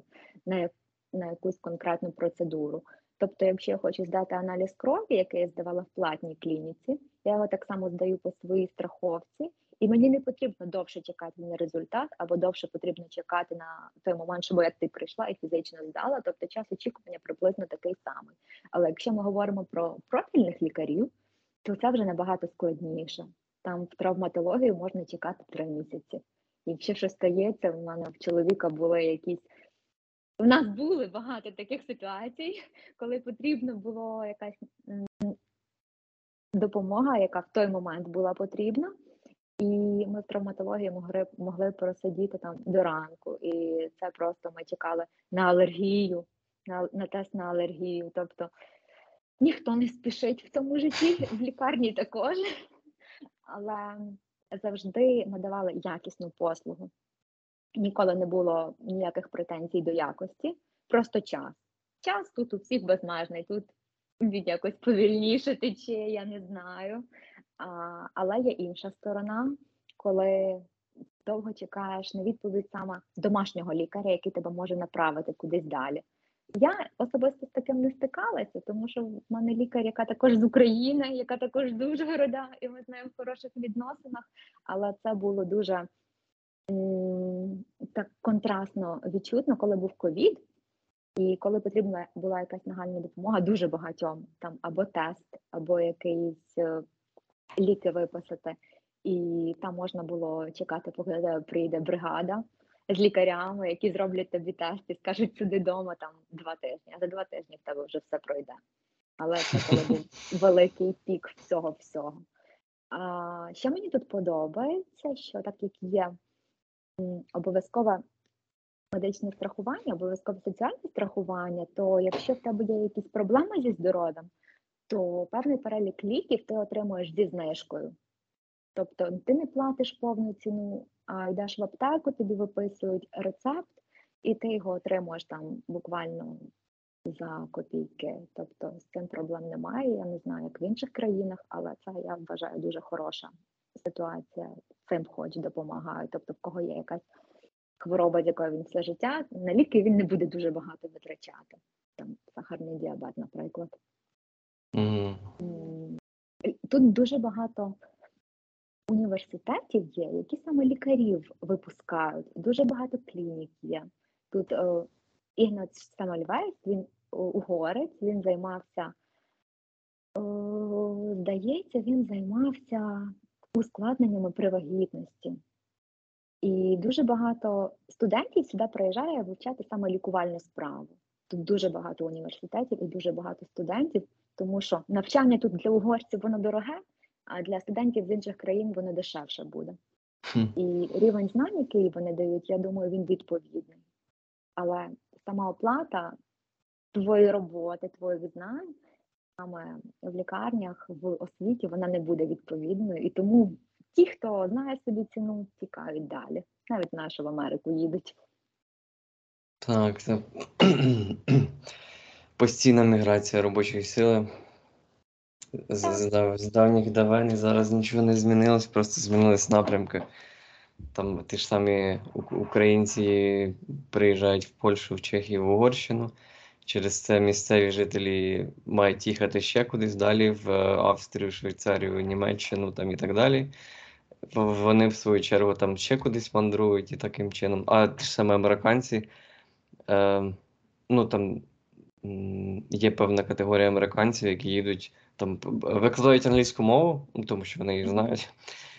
на, як- на якусь конкретну процедуру. Тобто, якщо я хочу здати аналіз крові, який я здавала в платній клініці, я його так само здаю по своїй страховці, і мені не потрібно довше чекати на результат, або довше потрібно чекати на той момент, щоб я ти прийшла і фізично здала. Тобто час очікування приблизно такий самий. Але якщо ми говоримо про профільних лікарів, то це вже набагато складніше. Там в травматологію можна чекати три місяці. Якщо щось стається, в мене в чоловіка були якісь. У нас були багато таких ситуацій, коли потрібно було якась допомога, яка в той момент була потрібна. І ми в травматології могли, могли просидіти там до ранку. І це просто ми чекали на алергію, на, на тест на алергію. Тобто ніхто не спішить в цьому житті, в лікарні також. Але завжди надавали якісну послугу. Ніколи не було ніяких претензій до якості, просто час. Час тут у всіх безмежний, тут він якось повільніше тече, я не знаю. А, але є інша сторона, коли довго чекаєш на відповідь саме домашнього лікаря, який тебе може направити кудись далі. Я особисто з таким не стикалася, тому що в мене лікар, яка також з України, яка також з Ужгорода, і ми з нею в хороших відносинах. Але це було дуже так контрастно відчутно, коли був ковід, і коли потрібна була якась нагальна допомога дуже багатьом, там або тест, або якийсь е, ліки виписати. І там можна було чекати, поки прийде бригада з лікарями, які зроблять тобі тест і скажуть сюди вдома там два тижні, а за два тижні в тебе вже все пройде. Але це коли був великий пік всього всього. А, що мені тут подобається, що так як є обов'язкове медичне страхування, обов'язкове соціальне страхування, то якщо в тебе є якісь проблеми зі здоров'ям, то певний перелік ліків ти отримуєш зі знижкою. Тобто ти не платиш повну ціну, а йдеш в аптеку, тобі виписують рецепт, і ти його отримуєш там буквально за копійки. Тобто з цим проблем немає. Я не знаю, як в інших країнах, але це я вважаю дуже хороша ситуація. Цим хоч допомагають. Тобто, в кого є якась хвороба, з якою він все життя, на ліки він не буде дуже багато витрачати. Там сахарний діабет, наприклад. М, Тут дуже багато університетів є, які саме лікарів випускають. Дуже багато клінік є. Тут е, Ігнац Самольвейс, він угорець, він займався, е, здається, він займався ускладненнями при вагітності. І дуже багато студентів сюди приїжджає вивчати саме лікувальну справу. Тут дуже багато університетів і дуже багато студентів, тому що навчання тут для угорців воно дороге, а для студентів з інших країн воно дешевше буде. Хм. І рівень знань, який вони дають, я думаю, він відповідний. Але сама оплата твоєї роботи, твоїх знань саме в лікарнях, в освіті, вона не буде відповідною. І тому ті, хто знає собі ціну, тікають далі. Навіть наші в Америку їдуть. Так, це постійна міграція робочої сили. З, з, з давніх давен і зараз нічого не змінилось, просто змінились напрямки. Там ті ж самі українці приїжджають в Польщу, в Чехію, в Угорщину. Через це місцеві жителі мають їхати ще кудись далі, в е, Австрію, Швейцарію, Німеччину там і так далі. Вони, в свою чергу, там ще кудись мандрують і таким чином. А ті ж самі американці, е, ну там є певна категорія американців, які їдуть там викладають англійську мову, ну, тому що вони її знають.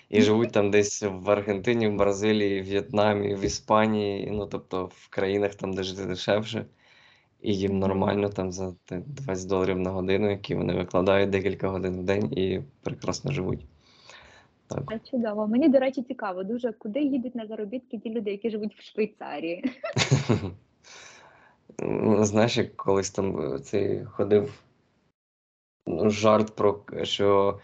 і живуть там десь в Аргентині, в Бразилії, в В'єтнамі, в Іспанії, ну тобто в країнах там, де жити дешевше, і їм нормально там за 20 доларів на годину, які вони викладають декілька годин в день і прекрасно живуть. Так. Це чудово. Мені, до речі, цікаво дуже, куди їдуть на заробітки ті люди, які живуть в Швейцарії. Ну, Знаєш, як колись там е, цей ходив жарт про що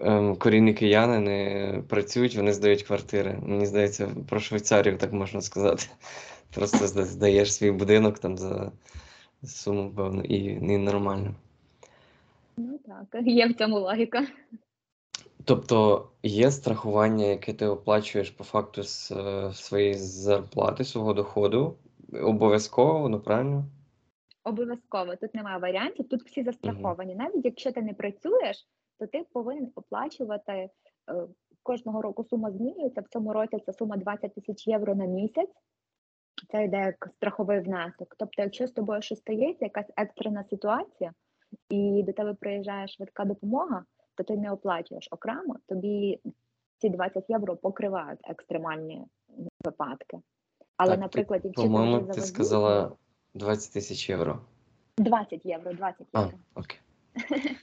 ем, корінні кияни не працюють, вони здають квартири. Мені здається, про Швейцарію так можна сказати. Просто здаєш свій будинок там за суму, певну, і, і нормально. Ну так, є в цьому логіка. Тобто є страхування, яке ти оплачуєш по факту з е, своєї зарплати, свого доходу, обов'язково, ну правильно? Обов'язково тут немає варіантів, тут всі застраховані. Навіть якщо ти не працюєш, то ти повинен оплачувати е, кожного року сума змінюється. В цьому році це сума 20 тисяч євро на місяць. Це йде як страховий внесок. Тобто, якщо з тобою щось стається, якась екстрена ситуація, і до тебе приїжджає швидка допомога, то ти не оплачуєш окремо, тобі ці 20 євро покривають екстремальні випадки. Але, Так, наприклад, якщо По-моєму, вже ти сказала 20 тисяч євро. 20 євро, 20 А, євро. окей.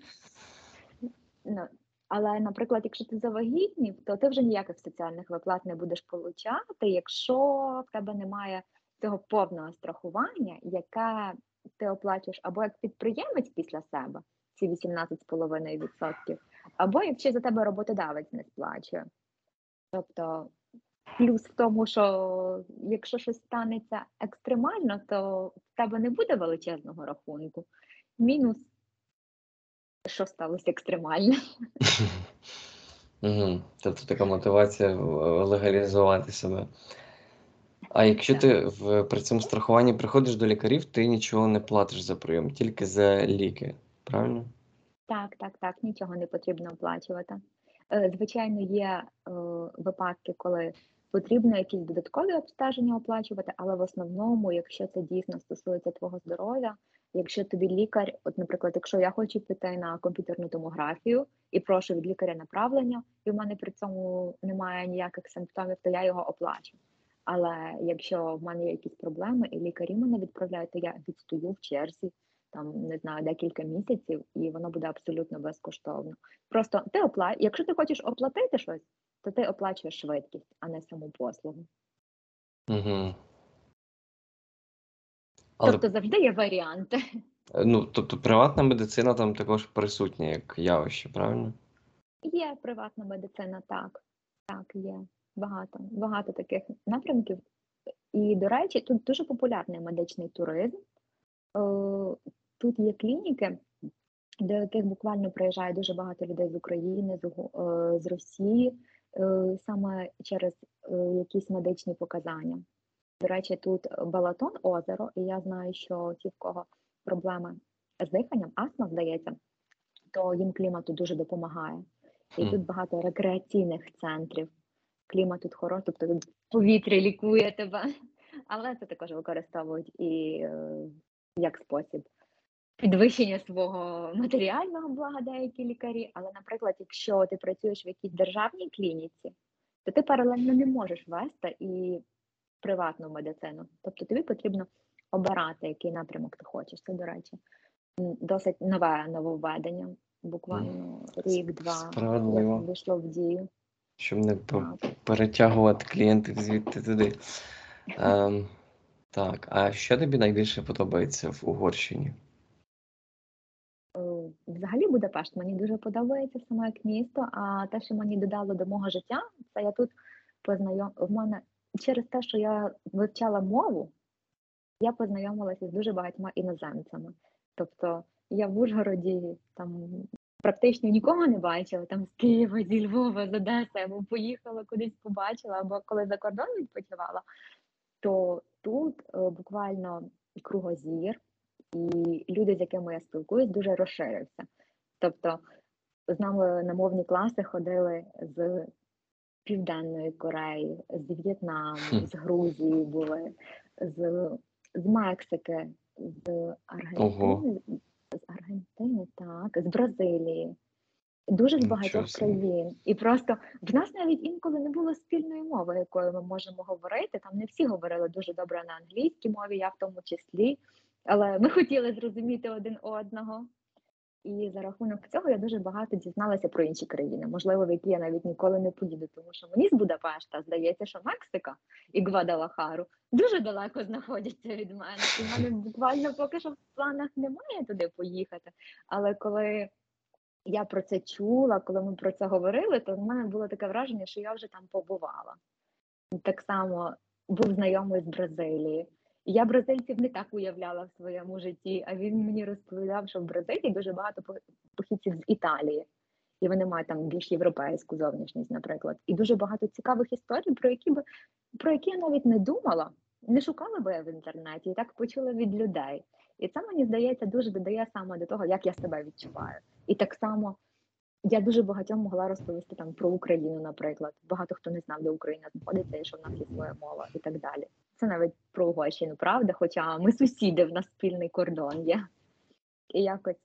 Ну, але, наприклад, якщо ти завагітнів, то ти вже ніяких соціальних виплат не будеш получати, якщо в тебе немає цього повного страхування, яке ти оплачуєш або як підприємець після себе, ці 18,5%, або якщо за тебе роботодавець не сплачує. Тобто плюс в тому, що якщо щось станеться екстремально, то в тебе не буде величезного рахунку. Мінус що сталося екстремально. Угу. Тобто така мотивація е, легалізувати себе. А якщо ти в, при цьому страхуванні приходиш до лікарів, ти нічого не платиш за прийом, тільки за ліки, правильно? Так, так, так, нічого не потрібно оплачувати. Е, Звичайно, є е, випадки, коли потрібно якісь додаткові обстеження оплачувати, але в основному, якщо це дійсно стосується твого здоров'я, якщо тобі лікар, от, наприклад, якщо я хочу піти на комп'ютерну томографію і прошу від лікаря направлення, і в мене при цьому немає ніяких симптомів, то я його оплачу. Але якщо в мене є якісь проблеми, і лікарі мене відправляють, то я відстою в черзі, там не знаю, декілька місяців, і воно буде абсолютно безкоштовно. Просто ти опла... якщо ти хочеш оплатити щось, то ти оплачуєш швидкість, а не саму послугу. Угу. Але Тобто завжди є варіанти. е, ну, тобто приватна медицина там також присутня як явище, правильно? Є приватна медицина, так. Так, є багато, багато таких напрямків. І, до речі, тут дуже популярний медичний туризм. Тут є клініки, до яких буквально приїжджає дуже багато людей з України, з, е, з Росії, е, саме через е, якісь медичні показання. До речі, тут Балатон озеро, і я знаю, що ті, в кого проблеми з диханням, астма, здається, то їм клімат тут дуже допомагає. І тут багато рекреаційних центрів. Клімат тут хороший, тобто тут повітря лікує тебе. Але це також використовують і як спосіб підвищення свого матеріального блага деякі лікарі. Але, наприклад, якщо ти працюєш в якійсь державній клініці, то ти паралельно не можеш вести і приватну медицину. Тобто тобі потрібно обирати, який напрямок ти хочеш. Це, до речі, досить нове нововведення. Буквально рік-два Справедливо. вийшло в дію. Щоб не перетягувати клієнтів звідти туди. Ем, так, а що тобі найбільше подобається в Угорщині? Взагалі Будапешт мені дуже подобається саме як місто, а те, що мені додало до мого життя, це я тут познайом... в мене через те, що я вивчала мову, я познайомилася з дуже багатьма іноземцями. Тобто я в Ужгороді там практично нікого не бачила, там з Києва, зі Львова, з Одеси, або поїхала кудись побачила, або коли за кордон відпочивала, то тут е, буквально кругозір, і люди, з якими я спілкуюсь, дуже розширився. Тобто з нами на мовні класи ходили з Південної Кореї, з В'єтнаму, з Грузії були, з, з Мексики, з Аргентини, з Аргентини, так, з Бразилії. Дуже з багатьох країн. І просто в нас навіть інколи не було спільної мови, якою ми можемо говорити. Там не всі говорили дуже добре на англійській мові, я в тому числі. Але ми хотіли зрозуміти один одного. І за рахунок цього я дуже багато дізналася про інші країни, можливо, в які я навіть ніколи не поїду, тому що мені з Будапешта здається, що Мексика і Гвадалахару дуже далеко знаходяться від мене. І в мене буквально поки що в планах немає туди поїхати. Але коли я про це чула, коли ми про це говорили, то в мене було таке враження, що я вже там побувала. Так само був знайомий з Бразилії. Я бразильців не так уявляла в своєму житті, а він мені розповідав, що в Бразилії дуже багато похідців з Італії, і вони мають там більш європейську зовнішність, наприклад. І дуже багато цікавих історій, про які би про які я навіть не думала, не шукала би я в інтернеті, і так почула від людей. І це мені здається дуже додає саме до того, як я себе відчуваю. І так само я дуже багатьом могла розповісти там про Україну, наприклад. Багато хто не знав, де Україна знаходиться, і що в нас є своя мова, і так далі. Це навіть про Угорщину, правда, хоча ми сусіди, в нас спільний кордон є. І якось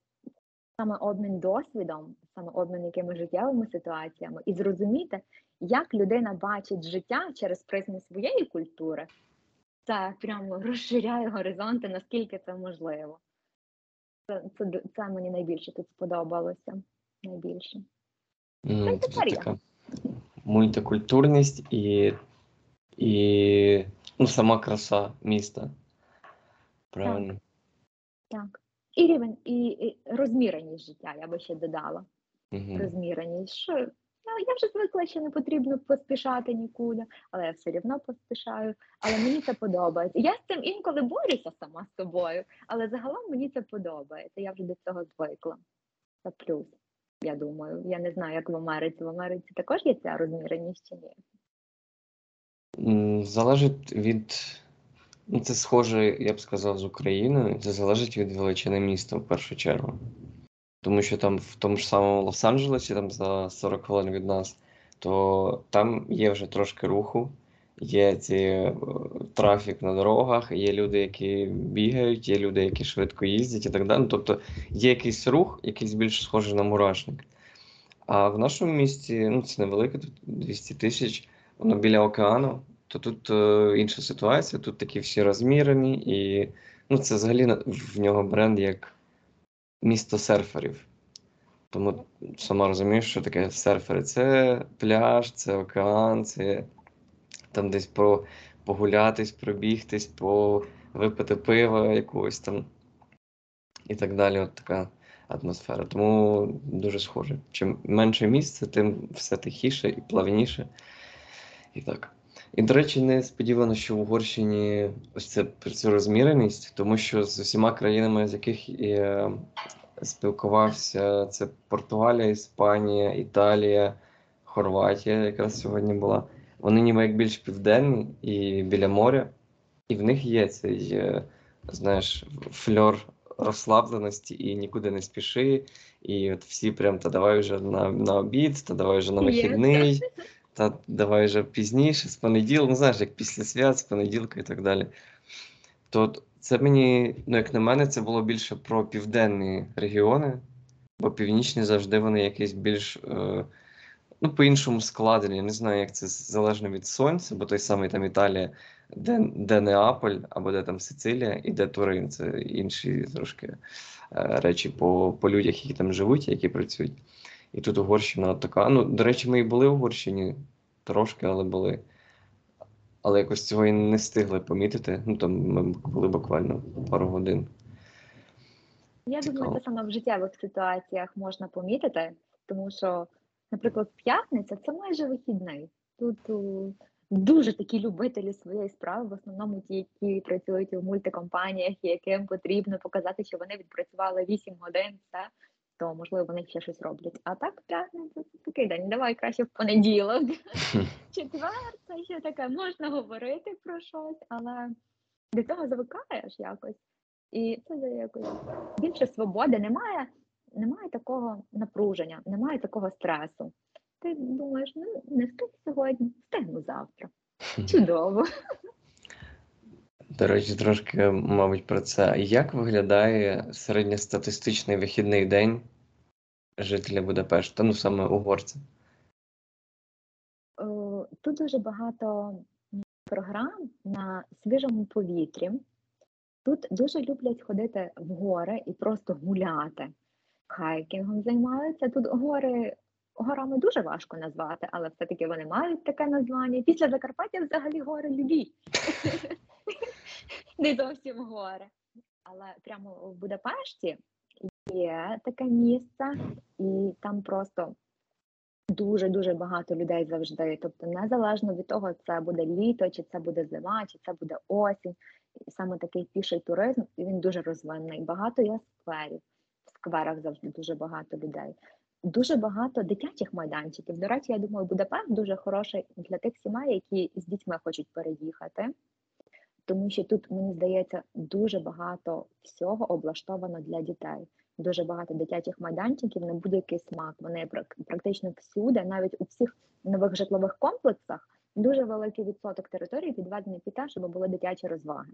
саме обмін досвідом, саме обмін якими життєвими ситуаціями, і зрозуміти, як людина бачить життя через призму своєї культури, це прямо розширяє горизонти, наскільки це можливо. Це, це, це мені найбільше тут сподобалося. Найбільше. Ну, це тепер я. така мультикультурність і, і ну, сама краса міста. Правильно. Так. І рівень, і, і розміреність життя, я би ще додала. Угу. Розміреність. Що ну, я вже звикла, що не потрібно поспішати нікуди, але я все рівно поспішаю. Але мені це подобається. Я з цим інколи борюся сама з собою, але загалом мені це подобається. Я вже до цього звикла. Це плюс, я думаю. Я не знаю, як в Америці. В Америці також є ця розміреність чи ні? Залежить від. Ну, це схоже, я б сказав, з Україною. Це залежить від величини міста в першу чергу. Тому що там в тому ж самому Лос-Анджелесі, там за 40 хвилин від нас, то там є вже трошки руху, є ці е, трафік на дорогах, є люди, які бігають, є люди, які швидко їздять і так далі. Ну, Тобто є якийсь рух, якийсь більш схожий на мурашник. А в нашому місті, ну це невелике, тут 200 тисяч, воно біля океану, то тут е, інша ситуація, тут такі всі розмірені, і ну, це взагалі в нього бренд як місто серферів. Тому сама розумієш, що таке серфери. Це пляж, це океан, це там десь про погулятись, пробігтись, випити пива якогось там і так далі. От така атмосфера. Тому дуже схоже. Чим менше місце, тим все тихіше і плавніше. І так. І, до речі, несподівано, що в Угорщині ось це цю розміреність, тому що з усіма країнами, з яких я спілкувався, це Португалія, Іспанія, Італія, Хорватія, якраз сьогодні була. Вони ніби як більш південні і біля моря, і в них є цей, е, знаєш, фльор розслабленості і нікуди не спіши. І от всі прям та давай вже на, на обід, та давай вже на вихідний, та давай вже пізніше, з понеділка, ну знаєш, як після свят, з понеділка і так далі. То це мені, ну як на мене, це було більше про південні регіони, бо північні завжди вони якісь більш. Е, ну, по-іншому складені. Я не знаю, як це залежно від сонця, бо той самий там Італія, де, де Неаполь, або де там Сицилія, і де Турин. Це інші трошки е, речі по, по людях, які там живуть, які працюють. І тут Угорщина така. Ну, до речі, ми і були в Угорщині трошки, але були. Але якось цього і не встигли помітити. Ну там ми були буквально пару годин. Я думаю, це саме в життєвих ситуаціях можна помітити, тому що, наприклад, п'ятниця це майже вихідний. Тут у, дуже такі любителі своєї справи, в основному ті, які працюють у мультикомпаніях, і яким потрібно показати, що вони відпрацювали 8 годин, все, то можливо вони ще щось роблять. А так, п'ятниця це такий день. Давай краще в понеділок. Четвер це ще таке, можна говорити про щось, але до цього звикаєш якось. І це якось більше свободи, немає, немає такого напруження, немає такого стресу. Ти думаєш, ну не встиг сьогодні, встигну завтра. Чудово. До речі, трошки, мабуть, про це. Як виглядає середньостатистичний вихідний день жителі Будапешта, ну саме угорці? Е, Тут дуже багато програм на свіжому повітрі. Тут дуже люблять ходити в гори і просто гуляти. Хайкінгом займаються. Тут гори горами дуже важко назвати, але все-таки вони мають таке названня. Після Закарпаття взагалі гори любі. Не зовсім гори. Але прямо в Будапешті є таке місце, і там просто дуже дуже багато людей завжди. Тобто, незалежно від того, це буде літо, чи це буде зима, чи це буде осінь. І саме такий піший туризм, і він дуже розвинений. Багато є скверів. В скверах завжди дуже багато людей. Дуже багато дитячих майданчиків. До речі, я думаю, Будапешт дуже хороший для тих сімей, які з дітьми хочуть переїхати. Тому що тут, мені здається, дуже багато всього облаштовано для дітей. Дуже багато дитячих майданчиків на будь-який смак. Вони практично всюди, навіть у всіх нових житлових комплексах, дуже великий відсоток території відведений під те, щоб були дитячі розваги.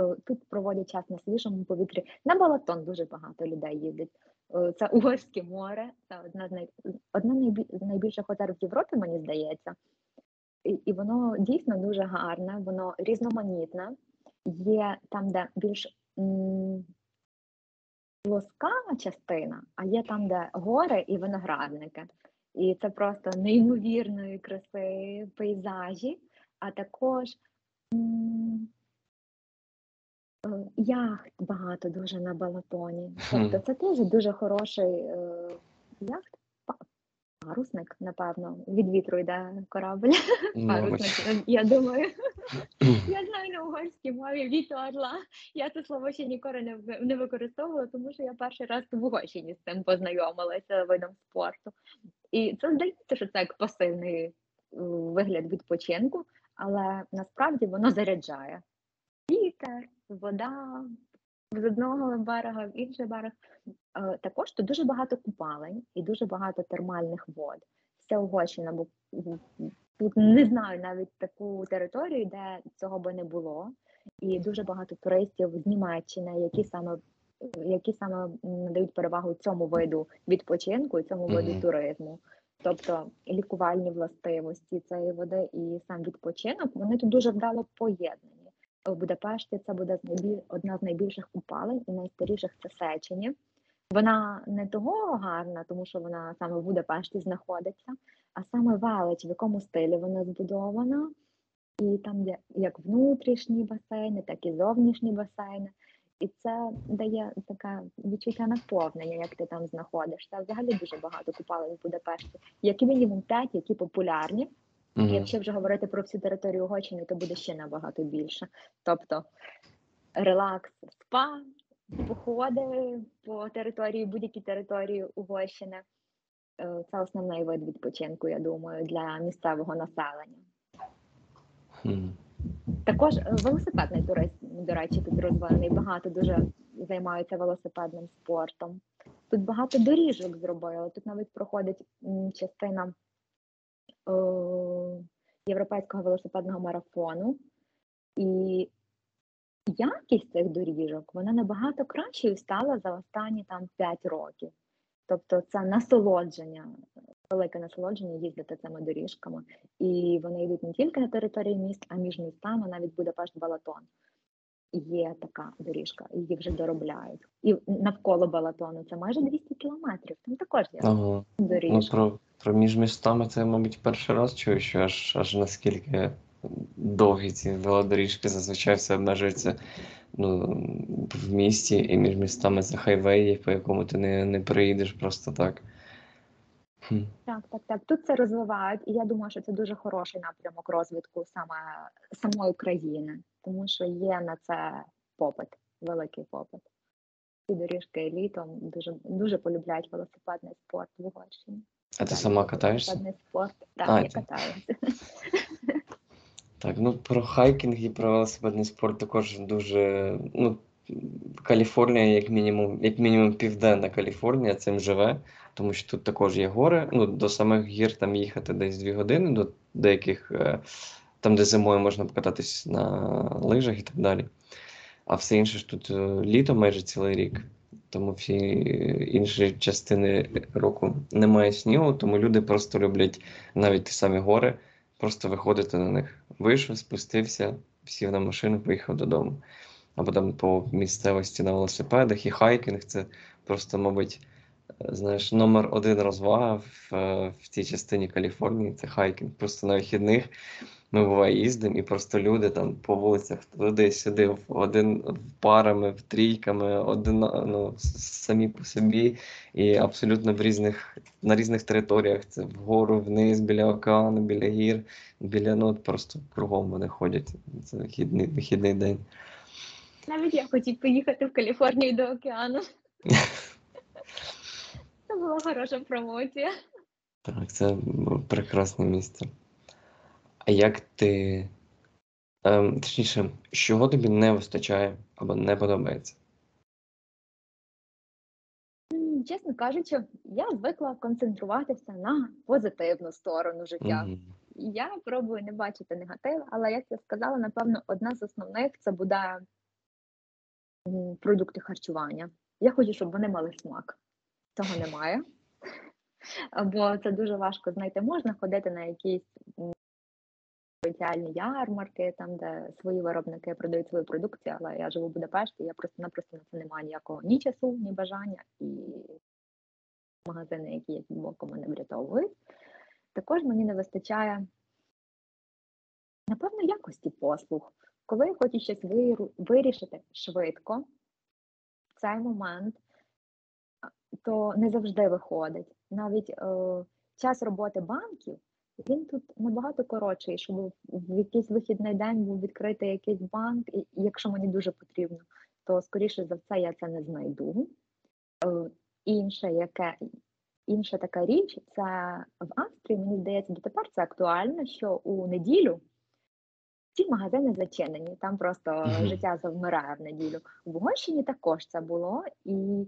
Е, Тут проводять час на свіжому повітрі. На Балатон дуже багато людей їздить. Е, Це Угорське море, це одна з най... одна з найбільших озер в Європі, мені здається. І, і воно дійсно дуже гарне, воно різноманітне. Є там, де більш м, плоска частина, а є там, де гори і виноградники. І це просто неймовірної краси пейзажі, а також м, яхт багато дуже на Балатоні. Тобто це теж дуже хороший е, яхт. Парусник, напевно, від вітру йде корабль. Ну, Парусник, я думаю. Я знаю на угорській мові орла. Я це слово ще ніколи не, не використовувала, тому що я перший раз в Угорщині з цим познайомилася видом спорту. І це здається, що це як пасивний е, вигляд відпочинку, але насправді воно заряджає. Вітер, вода з одного берега в інший берег. Е, Також тут дуже багато купалень і дуже багато термальних вод. Вся Угорщина, бо тут не знаю навіть таку територію, де цього би не було. І дуже багато туристів з Німеччини, які саме які саме надають перевагу цьому виду відпочинку і цьому виду Мгм. туризму. Тобто лікувальні властивості цієї води і сам відпочинок, вони тут дуже вдало поєднані. В Будапешті це буде одна з найбільших купалень і найстаріших це Сечені. Вона не того гарна, тому що вона саме в Будапешті знаходиться, а саме велич, в якому стилі вона збудована, і там є як внутрішні басейни, так і зовнішні басейни. І це дає таке відчуття наповнення, як ти там знаходишся. Взагалі дуже багато купалень в Будапешті. Як мінімум п'ять, які популярні. Мгм. Якщо вже говорити про всю територію Угорщини, то буде ще набагато більше. Тобто релакс, спа, походи по території, будь-якій території Угорщини. Е, Це основний вид відпочинку, я думаю, для місцевого населення. Мгм. Також е, велосипедний туризм, до речі, тут розвинений. Багато дуже займаються велосипедним спортом. Тут багато доріжок зробили. Тут навіть проходить частина європейського велосипедного марафону. І якість цих доріжок вона набагато кращою стала за останні там 5 років. Тобто це насолодження, велике насолодження їздити цими доріжками. І вони йдуть не тільки на території міст, а між містами, навіть Будапешт-Балатон. Є така доріжка, її вже доробляють. І навколо Балатону це майже 200 кілометрів. Там також є Ага. Ну, доріжка. Про, про між містами це, мабуть, перший раз чую, що аж, аж наскільки довгі ці велодоріжки зазвичай все обмежується ну, в місті і між містами це хайвей, по якому ти не, не приїдеш просто так. Так, так, так. Тут це розвивають, і я думаю, що це дуже хороший напрямок розвитку саме самої країни, тому що є на це попит, великий попит. Ці доріжки літом дуже дуже полюбляють велосипедний спорт в Угорщині. А ти Так, сама катаєшся? Велосипедний спорт. Так, А, я ти- катаюся. Так, ну про хайкінг і про велосипедний спорт також дуже. Ну, Каліфорнія, як мінімум, як мінімум Південна Каліфорнія цим живе, тому що тут також є гори. Ну, до самих гір там їхати десь дві години, до деяких, е, там, де зимою можна покататись на лижах і так далі. А все інше ж тут е, літо майже цілий рік. Тому всі інші частини року немає снігу, тому люди просто люблять навіть ті самі гори, просто виходити на них. Вийшов, спустився, сів на машину, поїхав додому. Або там по місцевості на велосипедах і хайкінг це просто, мабуть, знаєш, номер один розвага в, в цій частині Каліфорнії це хайкінг. Просто на вихідних ми буває їздимо, і просто люди там по вулицях туди-сюди, один парами, в трійками, один ну, самі по собі, і абсолютно в різних на різних територіях. Це вгору, вниз, біля океану, біля гір, біля ну просто кругом вони ходять. Це вихідний, вихідний день. Навіть я хотів поїхати в Каліфорнію до океану. Це була хороша промоція. Так, це прекрасне місце. А як ти, ем, точніше, чого тобі не вистачає або не подобається? Чесно кажучи, я звикла концентруватися на позитивну сторону життя. Мгм. Я пробую не бачити негатив, але як я сказала, напевно, одна з основних це буде продукти харчування. Я хочу, щоб вони мали смак. Цього немає. Бо це дуже важко знайти. Можна ходити на якісь спеціальні ярмарки, там, де свої виробники продають свою продукцію, але я живу в Будапешті, я просто-напросто на це не маю ніякого ні часу, ні бажання, і магазини, які є під боком, мене врятовують. Також мені не вистачає, напевно, якості послуг. Коли я хочу щось вирішити швидко, в цей момент, то не завжди виходить. Навіть е, час роботи банків він тут набагато коротший, щоб в- якийсь вихідний день був відкритий якийсь банк, і якщо мені дуже потрібно, то скоріше за все я це не знайду. Е, інше, яке інша така річ, це в Австрії, мені здається, дотепер це актуально, що у неділю ці магазини зачинені, там просто життя завмирає в неділю. В Угорщині також це було, і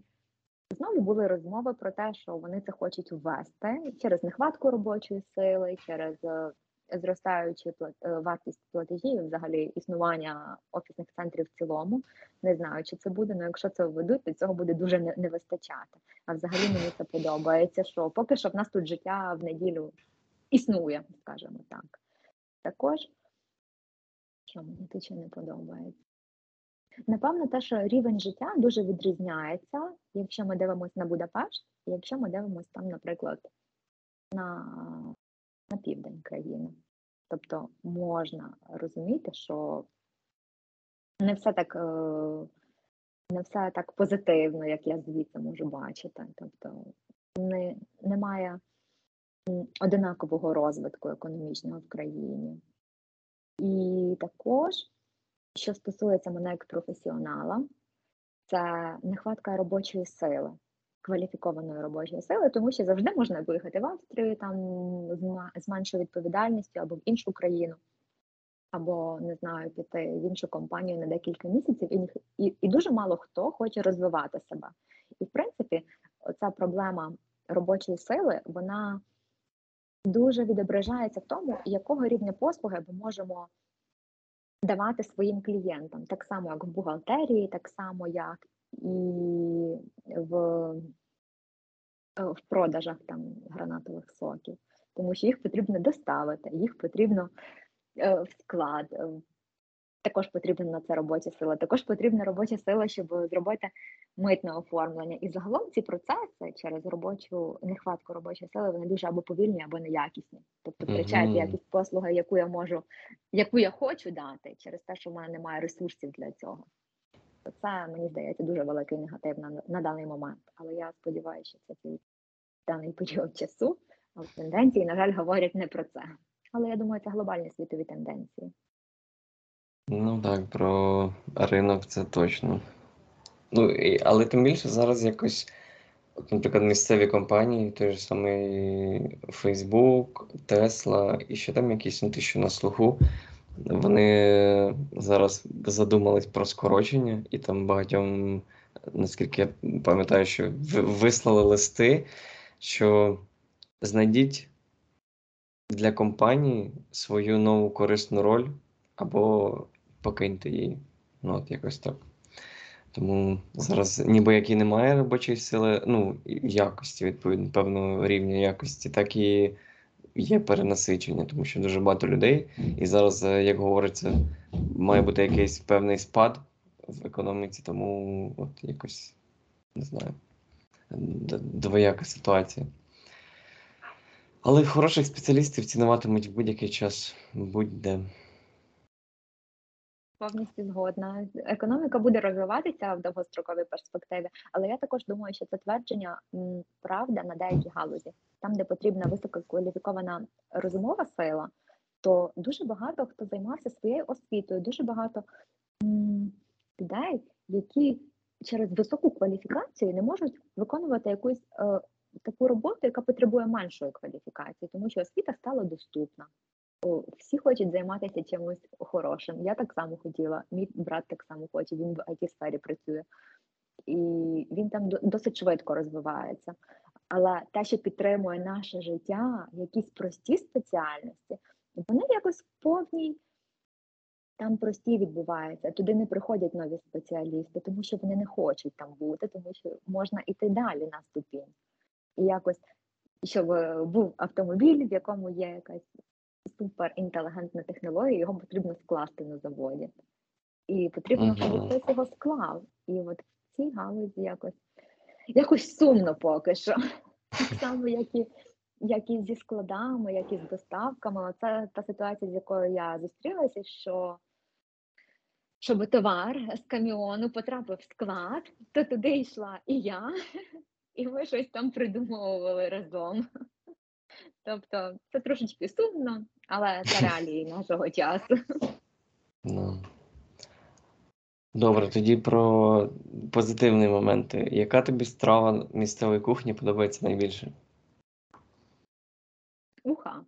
знову були розмови про те, що вони це хочуть ввести через нехватку робочої сили, через е, зростаючу е, вартість платежів, взагалі існування офісних центрів в цілому. Не знаю, чи це буде, але якщо це введуть, то цього буде дуже не, вистачати. А взагалі мені це подобається, що поки що в нас тут життя в неділю існує, скажімо так. Також, що мені тут ще не подобається. Напевно, те, що рівень життя дуже відрізняється, якщо ми дивимося на Будапешт, і якщо ми дивимося там, наприклад, на, на південь країни. Тобто можна розуміти, що не все так, е, не все так позитивно, як я звідси можу бачити. Тобто не, немає одинакового розвитку економічного в країні. І також, що стосується мене як професіонала, це нехватка робочої сили, кваліфікованої робочої сили, тому що завжди можна виїхати в Австрію там з меншою відповідальністю або в іншу країну, або не знаю, піти в іншу компанію на декілька місяців, і, і, і дуже мало хто хоче розвивати себе. І в принципі, ця проблема робочої сили, вона дуже відображається в тому, якого рівня послуги ми можемо давати своїм клієнтам, так само як в бухгалтерії, так само як і в, в продажах там гранатових соків, тому що їх потрібно доставити, їх потрібно е, в склад. Також потрібна на це робоча сила. Також потрібна робоча сила, щоб зробити митне оформлення. І загалом ці процеси через робочу нехватку робочої сили вони дуже або повільні, або неякісні. Тобто втрачають Мгм. якість послуги, яку я можу, яку я хочу дати, через те, що в мене немає ресурсів для цього. То Це мені здається дуже великий негатив на, на даний момент. Але я сподіваюся, що це тільки даний період часу. Але тенденції, на жаль, говорять не про це. Але я думаю, це глобальні світові тенденції. Ну так, про ринок це точно. Ну, і, але тим більше зараз якось, от, наприклад, місцеві компанії, той же самий Facebook, Tesla і ще там якісь ну, ті, що на слуху, вони зараз задумались про скорочення, і там багатьом, наскільки я пам'ятаю, що вислали листи, що знайдіть для компанії свою нову корисну роль або покиньте її. Ну, от якось так. Тому зараз ніби як і немає робочої сили, ну, якості, відповідно, певного рівня якості, так і є перенасичення, тому що дуже багато людей. І зараз, е, як говориться, має бути якийсь певний спад в економіці, тому от якось не знаю. Двояка ситуація. Але хороших спеціалістів цінуватимуть в будь-який час, будь-де. Повністю згодна. Економіка буде розвиватися в довгостроковій перспективі, але я також думаю, що це твердження правда на деякій галузі. Там, де потрібна висококваліфікована розумова сила, то дуже багато хто займався своєю освітою, дуже багато людей, які через високу кваліфікацію не можуть виконувати якусь е, таку роботу, яка потребує меншої кваліфікації, тому що освіта стала доступна. Всі хочуть займатися чимось хорошим. Я так само хотіла. Мій брат так само хоче. Він в it сфері працює, і він там досить швидко розвивається. Але те, що підтримує наше життя, якісь прості спеціальності, вони якось повній там прості відбуваються. Туди не приходять нові спеціалісти, тому що вони не хочуть там бути, тому що можна йти далі на ступінь. І якось, щоб е, був автомобіль, в якому є якась суперінтелігентна технологія, його потрібно скласти на заводі. І потрібно, щоб Мгм. хтось його склав. І от в цій галузі якось, якось сумно поки що. Так само, як і, як і зі складами, як і з доставками. Це та ситуація, з якою я зустрілася, що щоб товар з каміону потрапив в склад, то туди йшла і я, і ми щось там придумовували разом. Тобто це трошечки сумно, але це реалії нашого часу. Ну. Добре, тоді про позитивні моменти. Яка тобі страва місцевої кухні подобається найбільше? Уха.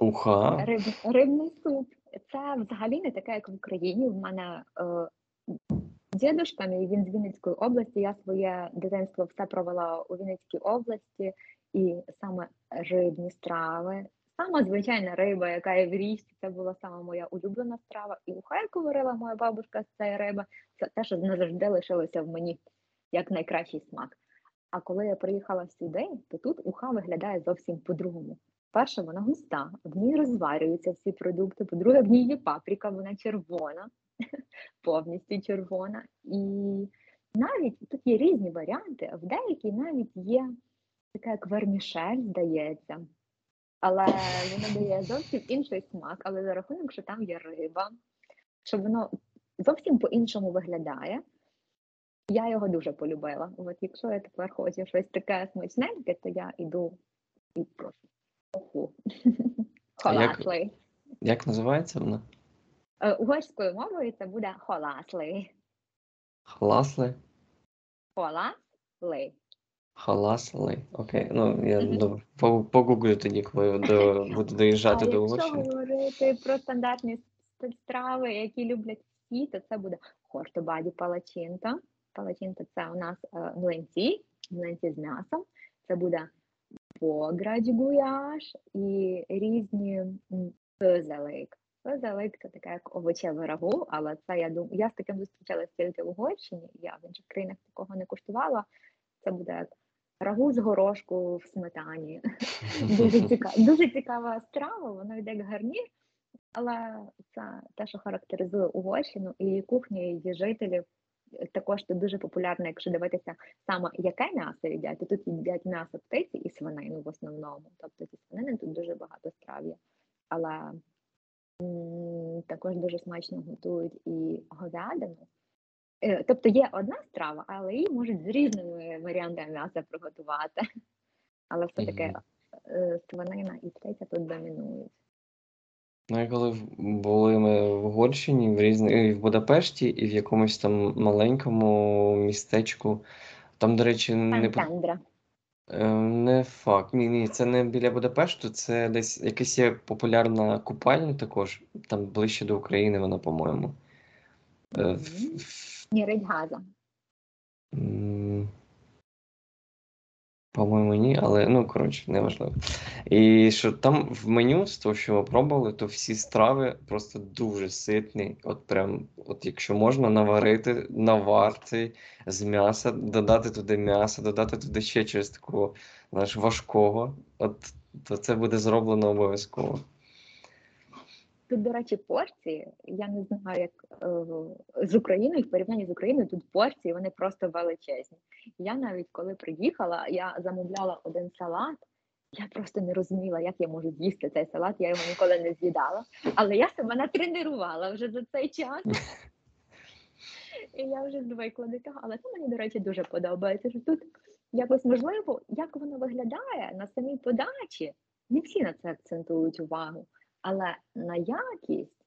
Уха. Риб, рибний суп. Це взагалі не таке, як в Україні. В мене е, дідушка мій, він з Вінницької області. Я своє дитинство все провела у Вінницькій області, і саме рибні страви. Сама звичайна риба, яка є в річці, це була сама моя улюблена страва. І уха, яку варила моя бабушка з цієї риби, це те, що назавжди лишилося в мені як найкращий смак. А коли я приїхала сюди, то тут уха виглядає зовсім по-другому. Перше, вона густа, в ній розварюються всі продукти. По-друге, в ній є паприка, вона червона, повністю червона. І навіть тут є різні варіанти, в деякій навіть є така як вермішель, здається. Але воно дає зовсім інший смак, але за рахунок, що там є риба, що воно зовсім по-іншому виглядає. Я його дуже полюбила. От якщо я тепер хочу щось таке смачненьке, то я йду і прошу. Уху. А як- Як називається вона? Е, Угорською мовою це буде холаслий. Халасли? Холаслий. Халасли. Окей. Ну, я Мгм. добре. по- Погуглю тоді, коли до, буду доїжджати а до якщо Угорщини. говорити про стандартні с- страви, які люблять всі, то це буде хортобаді палачинта. Палачинта це у нас е, млинці, млинці з м'ясом. Це буде бограч гуяш і різні фюзелик. Фюзелик це таке як овочеве рагу, але це я думаю, я з таким зустрічалася тільки в Угорщині, я в інших країнах такого не куштувала. Це буде як рагу з горошку в сметані. Дуже цікава, дуже цікава страва, вона йде як гарнір, але це те, що характеризує Угорщину і її кухню, і її жителів. Також тут дуже популярно, якщо дивитися саме яке м'ясо їдять, то тут їдять м'ясо птиці і свинину в основному. Тобто зі свинини тут дуже багато страв є. Але м, також дуже смачно готують і говядину. Е, Тобто є одна страва, але її можуть з різними варіантами м'яса приготувати. Але все-таки Мгм. е, свинина і птиця тут домінують. Ну, і коли були ми в Угорщині, в різних, і в Будапешті, і в якомусь там маленькому містечку. Там, до речі, не, е, не факт. Ні, ні, це не біля Будапешту, це десь якась є популярна купальня також. Там ближче до України вона, по-моєму. Е, в- Мгм. в- Ні, По-моєму, ні, але ну коротше, неважливо. І що там в меню, з того, що ми пробували, то всі страви просто дуже ситні. От прям, от якщо можна наварити навар цей з м'яса, додати туди м'ясо, додати туди ще чогось такого, знаєш, важкого, от то це буде зроблено обов'язково. Тут, до речі, порції. Я не знаю, як е, з Україною в порівнянні з Україною тут порції вони просто величезні. Я навіть коли приїхала, я замовляла один салат. Я просто не розуміла, як я можу з'їсти цей салат, я його ніколи не з'їдала. Але я себе натренувала вже за цей час. І я вже звикла до цього. Але це мені, до речі, дуже подобається. що Тут якось можливо, як воно виглядає на самій подачі. Не всі на це акцентують увагу. Але на якість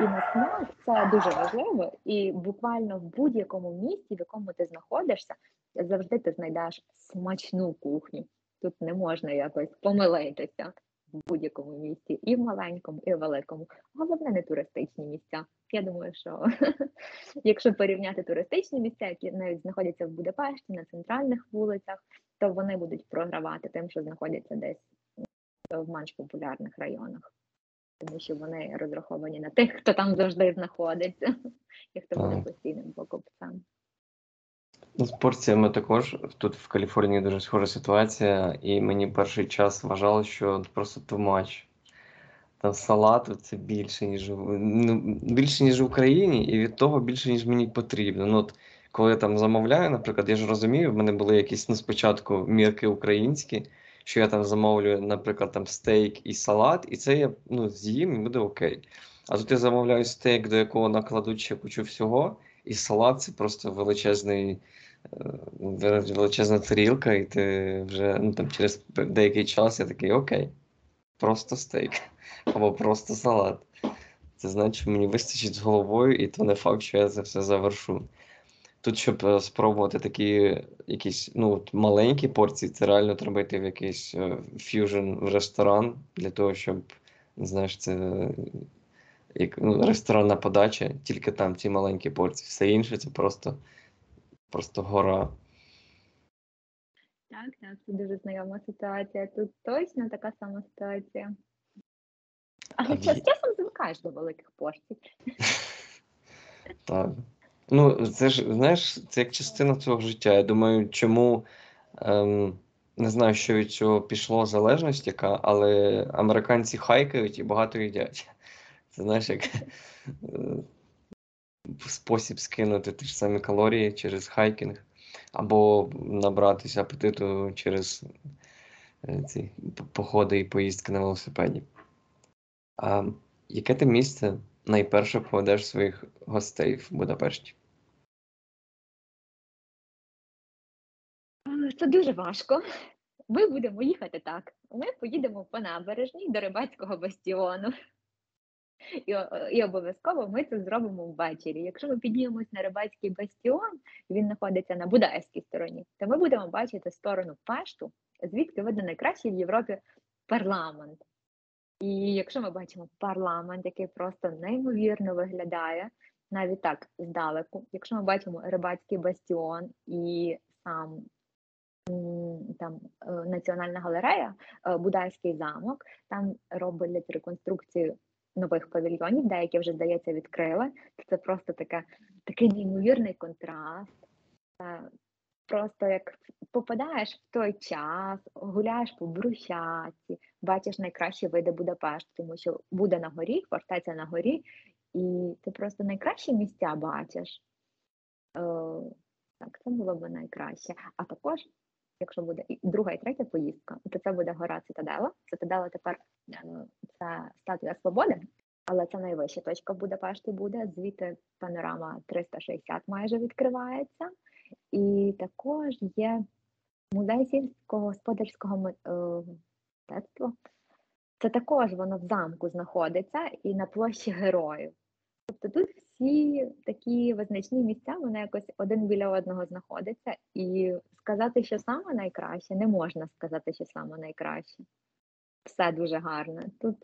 і на смак це дуже важливо. І буквально в будь-якому місті, в якому ти знаходишся, завжди ти знайдеш смачну кухню. Тут не можна якось помилитися в будь-якому місті, і в маленькому, і в великому. Головне, не туристичні місця. Я думаю, що якщо порівняти туристичні місця, які навіть знаходяться в Будапешті на центральних вулицях, то вони будуть програвати тим, що знаходяться десь в менш популярних районах, тому що вони розраховані на тих, хто там завжди знаходиться, і хто буде постійним покупцем. Ну, з порціями також тут в Каліфорнії дуже схожа ситуація, і мені перший час вважало, що просто much. Там салату це більше, ніж ну, більше, ніж в Україні, і від того більше, ніж мені потрібно. Ну, от, коли я там замовляю, наприклад, я ж розумію, в мене були якісь ну, спочатку мірки українські, що я там замовлю, наприклад, там стейк і салат, і це я ну, з'їм і буде окей. А тут я замовляю стейк, до якого накладуть ще кучу всього, і салат це просто величезний, е, величезна тарілка, і ти вже ну, там, через деякий час я такий окей, просто стейк або просто салат. Це значить, мені вистачить з головою, і то не факт, що я це все завершу. Тут, щоб е, спробувати такі якісь ну, маленькі порції, це реально треба йти в якийсь е, ф'южн в ресторан для того, щоб, знаєш, це як ну, ресторанна подача, тільки там ці маленькі порції. Все інше це просто, просто гора. Так, так, це дуже знайома ситуація. Тут точно така сама ситуація. Але з часом звикаєш до великих порцій. Так. Ну, це ж, знаєш, це як частина цього життя. Я думаю, чому ем, не знаю, що від цього пішло залежність яка, але американці хайкають і багато їдять. Це знаєш, як е, спосіб скинути ті ж самі калорії через хайкінг, або набратися апетиту через е, ці походи і поїздки на велосипеді. А яке ти місце найперше поведеш своїх гостей в Будапешті? Е, Це дуже важко. Ми будемо їхати так. Ми поїдемо по набережній до рибацького бастіону. І, і обов'язково ми це зробимо ввечері. Якщо ми піднімемось на рибацький бастіон, він знаходиться на Будайській стороні, то ми будемо бачити сторону Пешту, звідки видно найкращий в Європі парламент. І якщо ми бачимо парламент, який просто неймовірно виглядає, навіть так здалеку, якщо ми бачимо рибацький бастіон і сам там е, Національна галерея, е, Будайський замок, там роблять реконструкцію нових павільйонів, деякі вже, здається, відкрили. Це просто таке, такий неймовірний контраст. Просто як попадаєш в той час, гуляєш по брусчатці, бачиш найкращі види Будапешту, тому що буде на горі, фортеця на горі, і ти просто найкращі місця бачиш. Е, так, це було б найкраще. А також, якщо буде і друга і третя поїздка, то це буде гора Цитадела. Цитадела тепер е, це статуя свободи, але це найвища точка в Будапешті буде. Звідти панорама 360 майже відкривається. І також є музей сільськогосподарського ми- е, мистецтва. Це також воно в замку знаходиться і на площі героїв. Тобто тут всі такі визначні місця, вони якось один біля одного знаходяться, і сказати, що саме найкраще, не можна сказати, що саме найкраще. Все дуже гарно. Тут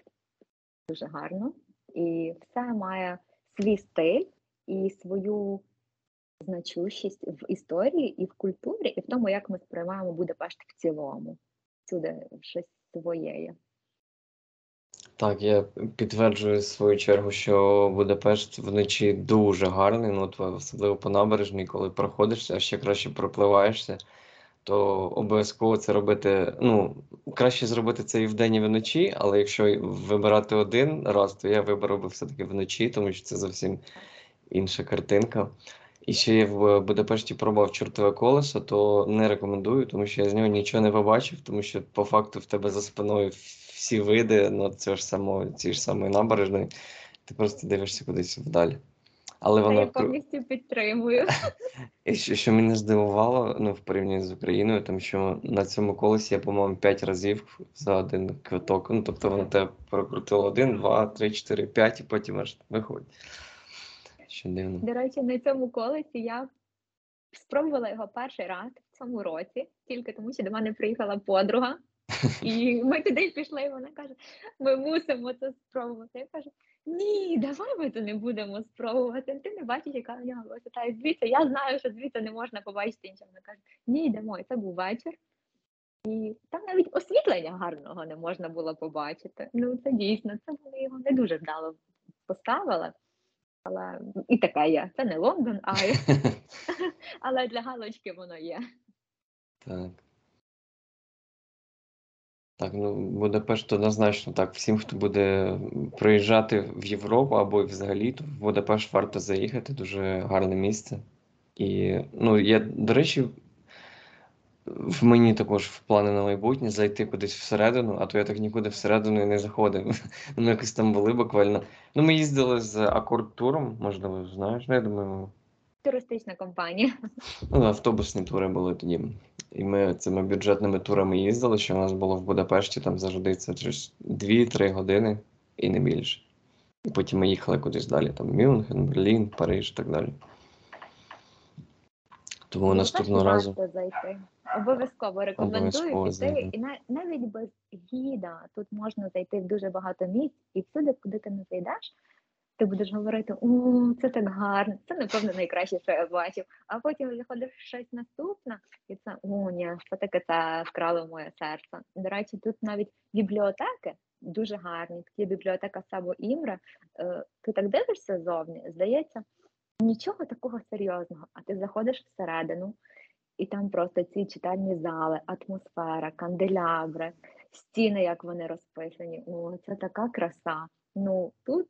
дуже гарно, і все має свій стиль і свою значущість в історії і в культурі, і в тому, як ми сприймаємо Будапешт в цілому. Всюди щось своє є. Так, я підтверджую в свою чергу, що Будапешт вночі дуже гарний, ну особливо по набережній, коли проходишся, а ще краще пропливаєшся, то обов'язково це робити. Ну, краще зробити це і вдень, і вночі, але якщо вибирати один раз, то я виберу би все-таки вночі, тому що це зовсім інша картинка. І ще я в Будапешті пробував чортове колесо, то не рекомендую, тому що я з нього нічого не побачив, тому що по факту в тебе за спиною всі види ну, цього ж самого, цієї ж самої набережної, ти просто дивишся кудись вдалі. Але воно я повністю підтримую. і що, що мене здивувало, ну, в порівнянні з Україною, тому що на цьому колесі я, по-моєму, 5 разів за один квиток. Ну, тобто воно тебе прокрутило один, два, три, чотири, п'ять, і потім аж виходить. Що дивно. До речі, на цьому колесі я спробувала його перший раз в цьому році, тільки тому, що до мене приїхала подруга, і ми туди пішли, і вона каже: ми мусимо це спробувати. Я кажу: ні, давай ми це не будемо спробувати. Ти не бачиш, яка в нього висота. І звідси я знаю, що звідси не можна побачити іншого. Вона каже: ні, йдемо. І це був вечір. І там навіть освітлення гарного не можна було побачити. Ну, це дійсно, це вони його не дуже вдало поставили. Але і таке є. Це не Лондон, а але для галочки воно є. Так. Так, ну Будапешт однозначно так. Всім, хто буде приїжджати в Європу або взагалі, то в Будапешт варто заїхати. Дуже гарне місце. І, ну, я, до речі, в мені також в плани на майбутнє зайти кудись всередину, а то я так нікуди всередину і не заходив. Ми якось там були буквально. Ну, ми їздили з акорд-туром, можливо, знаєш, ну, я думаю. Туристична компанія. Ну, автобусні тури були тоді. І ми цими бюджетними турами їздили, що в нас було в Будапешті, там завжди це 2-3 години і не більше. І потім ми їхали кудись далі, там Мюнхен, Берлін, Париж і так далі. Тому Ну, наступного разу. зайти. Обов'язково рекомендую Обов'язково піти. І на- навіть без гіда тут можна зайти в дуже багато місць, і всюди, куди ти не зайдеш, ти будеш говорити: о, це так гарно, це напевно найкраще, що я бачив. А потім заходиш в щось наступне, і це о, ні, що таке це вкрало моє серце. До речі, тут навіть бібліотеки дуже гарні. Такі бібліотека Сабо Імре. Е, Ти так дивишся ззовні, здається, нічого такого серйозного. А ти заходиш всередину, і там просто ці читальні зали, атмосфера, канделябри, стіни, як вони розписані. О, це така краса. Ну тут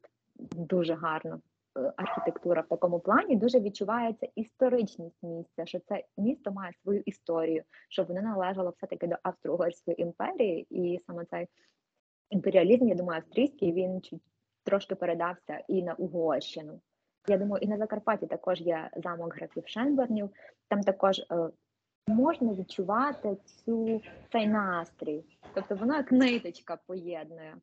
дуже гарно. е, Архітектура в такому плані дуже відчувається історичність місця, що це місто має свою історію, що воно належало все-таки до Австро-Угорської імперії, і саме цей імперіалізм, я думаю, австрійський він трошки передався і на Угорщину. Я думаю, і на Закарпатті також є замок графів Шенбернів. Там також е, можна відчувати цю цей настрій. Тобто воно як ниточка поєднує.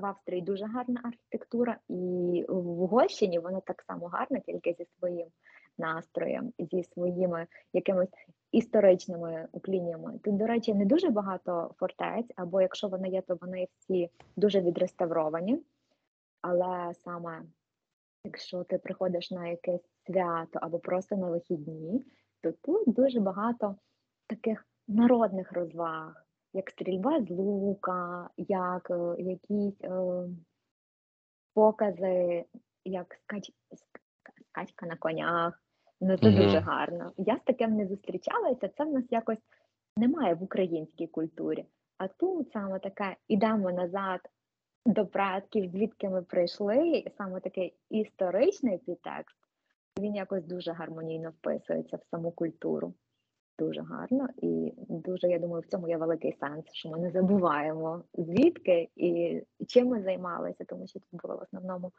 В Австрії дуже гарна архітектура, і в Угорщині воно так само гарне, тільки зі своїм настроєм, зі своїми якимись історичними укліннями. Тут, до речі, не дуже багато фортець, або якщо вони є, то вони всі дуже відреставровані. Але саме якщо ти приходиш на якесь свято або просто на вихідні, то тут дуже багато таких народних розваг, як стрільба з лука, як е, якісь е, покази, як скач, скачка на конях. Ну це дуже Мгм. гарно. Я з таким не зустрічалася. Це в нас якось немає в українській культурі. А тут саме таке ідемо назад до предків, звідки ми прийшли, і саме такий історичний підтекст, він якось дуже гармонійно вписується в саму культуру. Дуже гарно і дуже, я думаю, в цьому є великий сенс, що ми не забуваємо звідки і чим ми займалися, тому що тут було в основному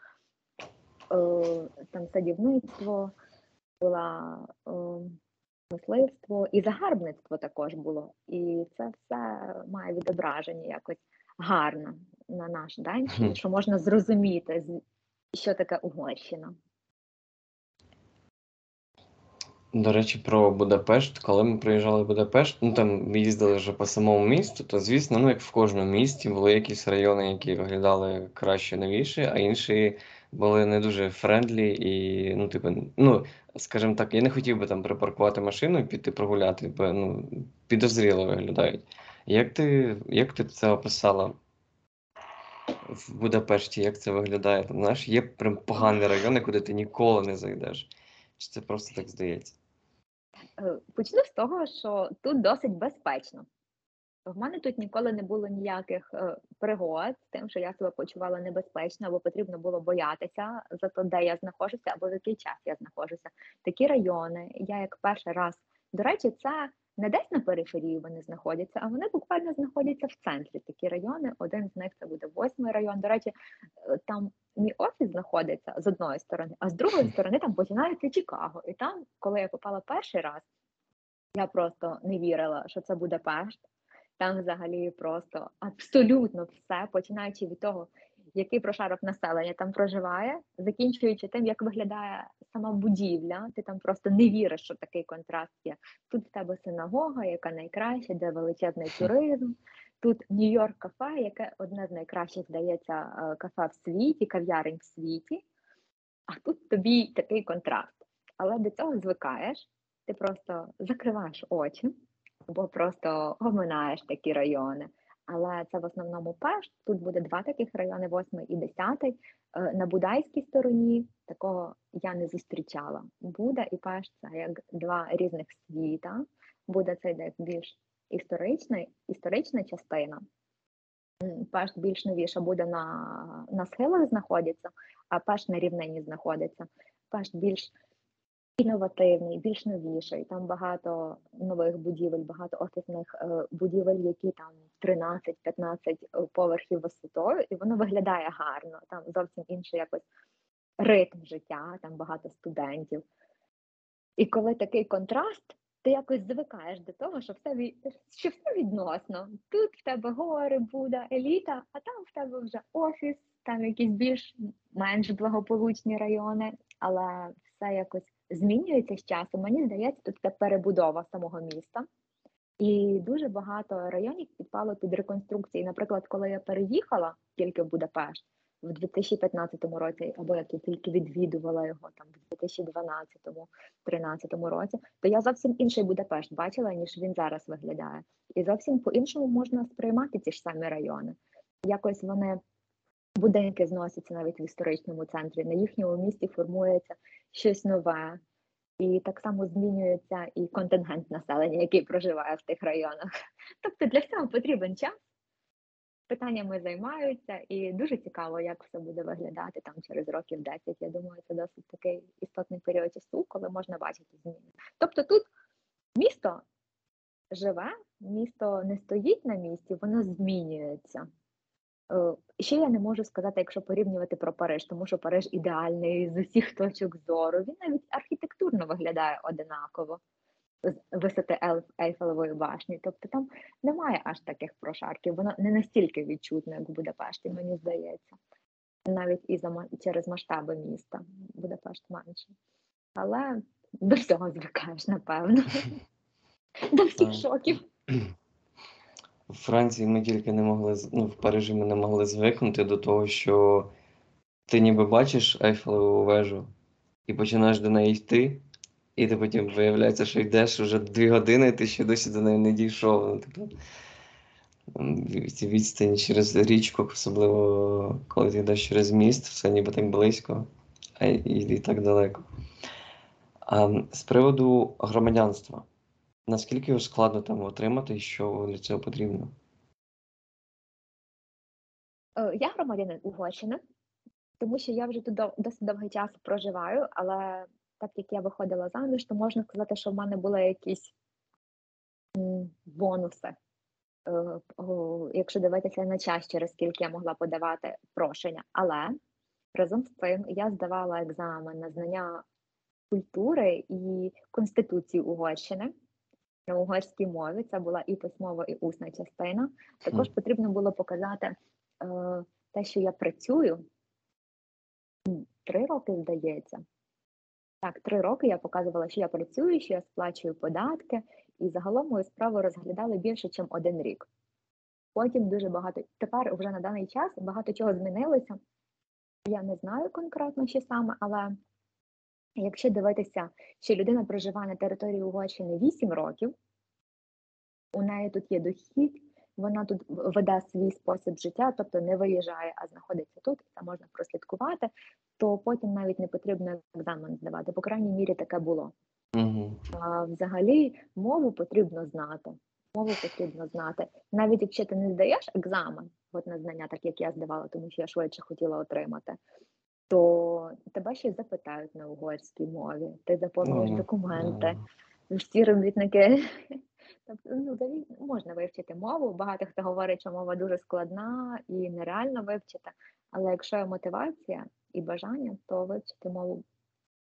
е, там садівництво, була е, мисливство і загарбництво також було. І це все має відображення якось гарно на наш день, що можна зрозуміти, що таке Угорщина. До речі, про Будапешт. Коли ми приїжджали в Будапешт, ну там їздили вже по самому місту, то звісно, ну як в кожному місті були якісь райони, які виглядали краще новіше, а інші були не дуже friendly і, ну, типу, ну, скажімо так, я не хотів би там припаркувати машину і піти прогуляти, бо ну, підозріло виглядають. Як ти, як ти це описала в Будапешті? Як це виглядає? Там, знаєш, є прям погані райони, куди ти ніколи не зайдеш. Чи це просто так здається? Е, Почну з того, що тут досить безпечно. В мене тут ніколи не було ніяких е, пригод з тим, що я себе почувала небезпечно, або потрібно було боятися за те, де я знаходжуся, або в який час я знаходжуся. Такі райони, я як перший раз, до речі, це не десь на периферії вони знаходяться, а вони буквально знаходяться в центрі. Такі райони. Один з них це буде восьмий район. До речі, е, там мій офіс знаходиться з одної сторони, а з другої сторони там починається Чикаго. І там, коли я попала перший раз, я просто не вірила, що це буде Пешт. Там взагалі просто абсолютно все, починаючи від того, який прошарок населення там проживає, закінчуючи тим, як виглядає сама будівля. Ти там просто не віриш, що такий контраст є. Тут в тебе синагога, яка найкраща, де величезний туризм. Тут Нью-Йорк кафе, яке одне з найкращих, здається, е, кафе в світі, кав'ярень в світі. А тут тобі такий контраст. Але до цього звикаєш, ти просто закриваєш очі або просто оминаєш такі райони. Але це в основному Пешт. Тут буде два таких райони, восьмий і десятий. Е, На Будайській стороні такого я не зустрічала. Буда і Пешт це як два різних світа. Буда це йде більш історичний, історична частина. М, Пешт більш новіша буде на, на схилах знаходиться, а Пешт на рівнині знаходиться. Пешт більш інновативний, більш новіший. Там багато нових будівель, багато офісних е, будівель, які там 13-15 поверхів висотою, і воно виглядає гарно. Там зовсім інший якось ритм життя, там багато студентів. І коли такий контраст, ти якось звикаєш до того, що все що все відносно. Тут в тебе гори, буде еліта, а там в тебе вже офіс, там якісь більш менш благополучні райони, але все якось змінюється з часом. Мені здається, тут це перебудова самого міста. І дуже багато районів підпало під реконструкції. Наприклад, коли я переїхала тільки в Будапешт в 2015 році, або як я тільки відвідувала його там в 2012-2013 році, то я зовсім інший Будапешт бачила, ніж він зараз виглядає. І зовсім по-іншому можна сприймати ці ж самі райони. Якось вони будинки зносяться навіть в історичному центрі. На їхньому місці формується щось нове. І так само змінюється і контингент населення, який проживає в тих районах. Тобто для всього потрібен час, питаннями займаються, і дуже цікаво, як все буде виглядати там через років 10. Я думаю, це досить такий істотний період часу, коли можна бачити зміни. Тобто тут місто живе, місто не стоїть на місці, воно змінюється. Е, Ще я не можу сказати, якщо порівнювати про Париж, тому що Париж ідеальний з усіх точок зору. Він навіть архітектурно виглядає одинаково з висоти Ел- Ейфелевої башні. Тобто там немає аж таких прошарків. Воно не настільки відчутно, як в Будапешті, мені здається. Навіть і за через масштаби міста Будапешт менше. Але до всього звикаєш, напевно. До всіх шоків. В Франції ми тільки не могли, ну, в Парижі ми не могли звикнути до того, що ти ніби бачиш Ейфелеву вежу і починаєш до неї йти, і ти потім виявляється, що йдеш вже дві години, і ти ще досі до неї не дійшов. Ну, типу, ці відстані через річку, особливо коли ти йдеш через міст, все ніби так близько, а і, і так далеко. А з приводу громадянства. Наскільки його складно там отримати і що для цього потрібно? Е, Я громадянин Угорщини, тому що я вже тут досить довгий час проживаю, але так як я виходила заміж, то можна сказати, що в мене були якісь бонуси. Е, Якщо дивитися на час, через скільки я могла подавати прошення. Але разом з цим я здавала екзамен на знання культури і конституції Угорщини на угорській мові. Це була і письмова, і усна частина. Також потрібно було показати е, те, що я працюю. Три роки, здається. Так, три роки я показувала, що я працюю, що я сплачую податки, і загалом мою справу розглядали більше, ніж один рік. Потім дуже багато. Тепер вже на даний час багато чого змінилося. Я не знаю конкретно, що саме, але Якщо дивитися, що людина проживає на території Угорщини 8 років, у неї тут є дохід, вона тут веде свій спосіб життя, тобто не виїжджає, а знаходиться тут, і це можна прослідкувати, то потім навіть не потрібно екзамен здавати. По крайній мірі таке було. Угу. А взагалі мову потрібно знати. Мову потрібно знати. Навіть якщо ти не здаєш екзамен, от на знання, так як я здавала, тому що я швидше хотіла отримати, то тебе ще запитають на угорській мові. Ти заповнюєш Ну, документи, всі робітники. Тобто, ну, можна вивчити мову. Багато хто говорить, що мова дуже складна і нереально вивчити. Але якщо є мотивація і бажання, то вивчити мову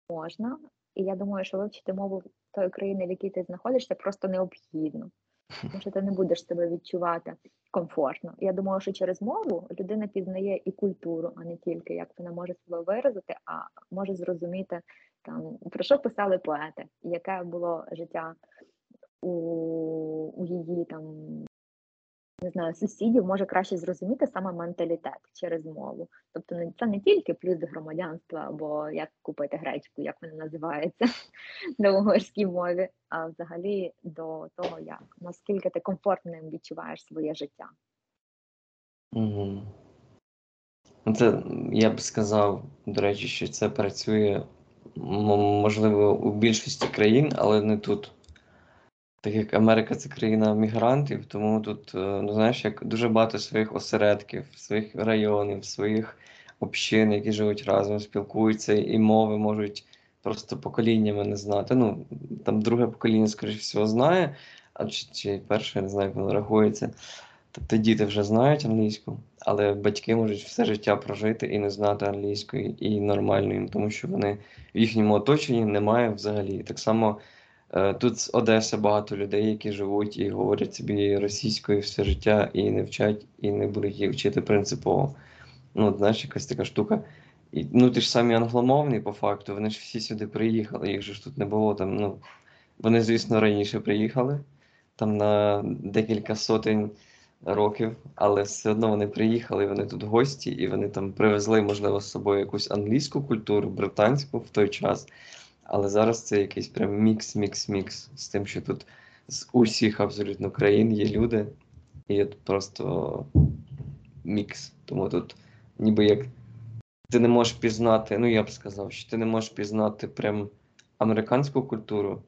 можна. І я думаю, що вивчити мову тої країни, в якій ти знаходишся, просто необхідно. Тому що ти не будеш себе відчувати комфортно. Я думаю, що через мову людина пізнає і культуру, а не тільки як вона може себе виразити, а може зрозуміти там про що писали поети, яке було життя у, у її там не знаю, сусідів, може краще зрозуміти саме менталітет через мову. Тобто це не тільки плюс до громадянства або як купити гречку, як вона називається на угорській мові, а взагалі до того, як наскільки ти комфортним відчуваєш своє життя. Угу. Це я б сказав, до речі, що це працює можливо у більшості країн, але не тут. Так як Америка це країна мігрантів, тому тут, е, ну знаєш, як дуже багато своїх осередків, своїх районів, своїх общин, які живуть разом, спілкуються, і мови можуть просто поколіннями не знати. Ну, там друге покоління, скоріш всього, знає, а чи, чи перше, не знаю, як воно рахується. Тобто діти вже знають англійську, але батьки можуть все життя прожити і не знати англійської, і нормально тому що вони в їхньому оточенні немає взагалі. Так само тут з Одеси багато людей, які живуть і говорять собі російською все життя, і не вчать, і не будуть її вчити принципово. Ну, знаєш, якась така штука. І, ну, ти ж самі англомовні, по факту, вони ж всі сюди приїхали, їх же ж тут не було там. Ну, вони, звісно, раніше приїхали, там на декілька сотень років, але все одно вони приїхали, вони тут гості, і вони там привезли, можливо, з собою якусь англійську культуру, британську в той час. Але зараз це якийсь прям мікс, мікс, мікс з тим, що тут з усіх абсолютно країн є люди, і це просто мікс. Тому тут ніби як ти не можеш пізнати, ну я б сказав, що ти не можеш пізнати прям американську культуру,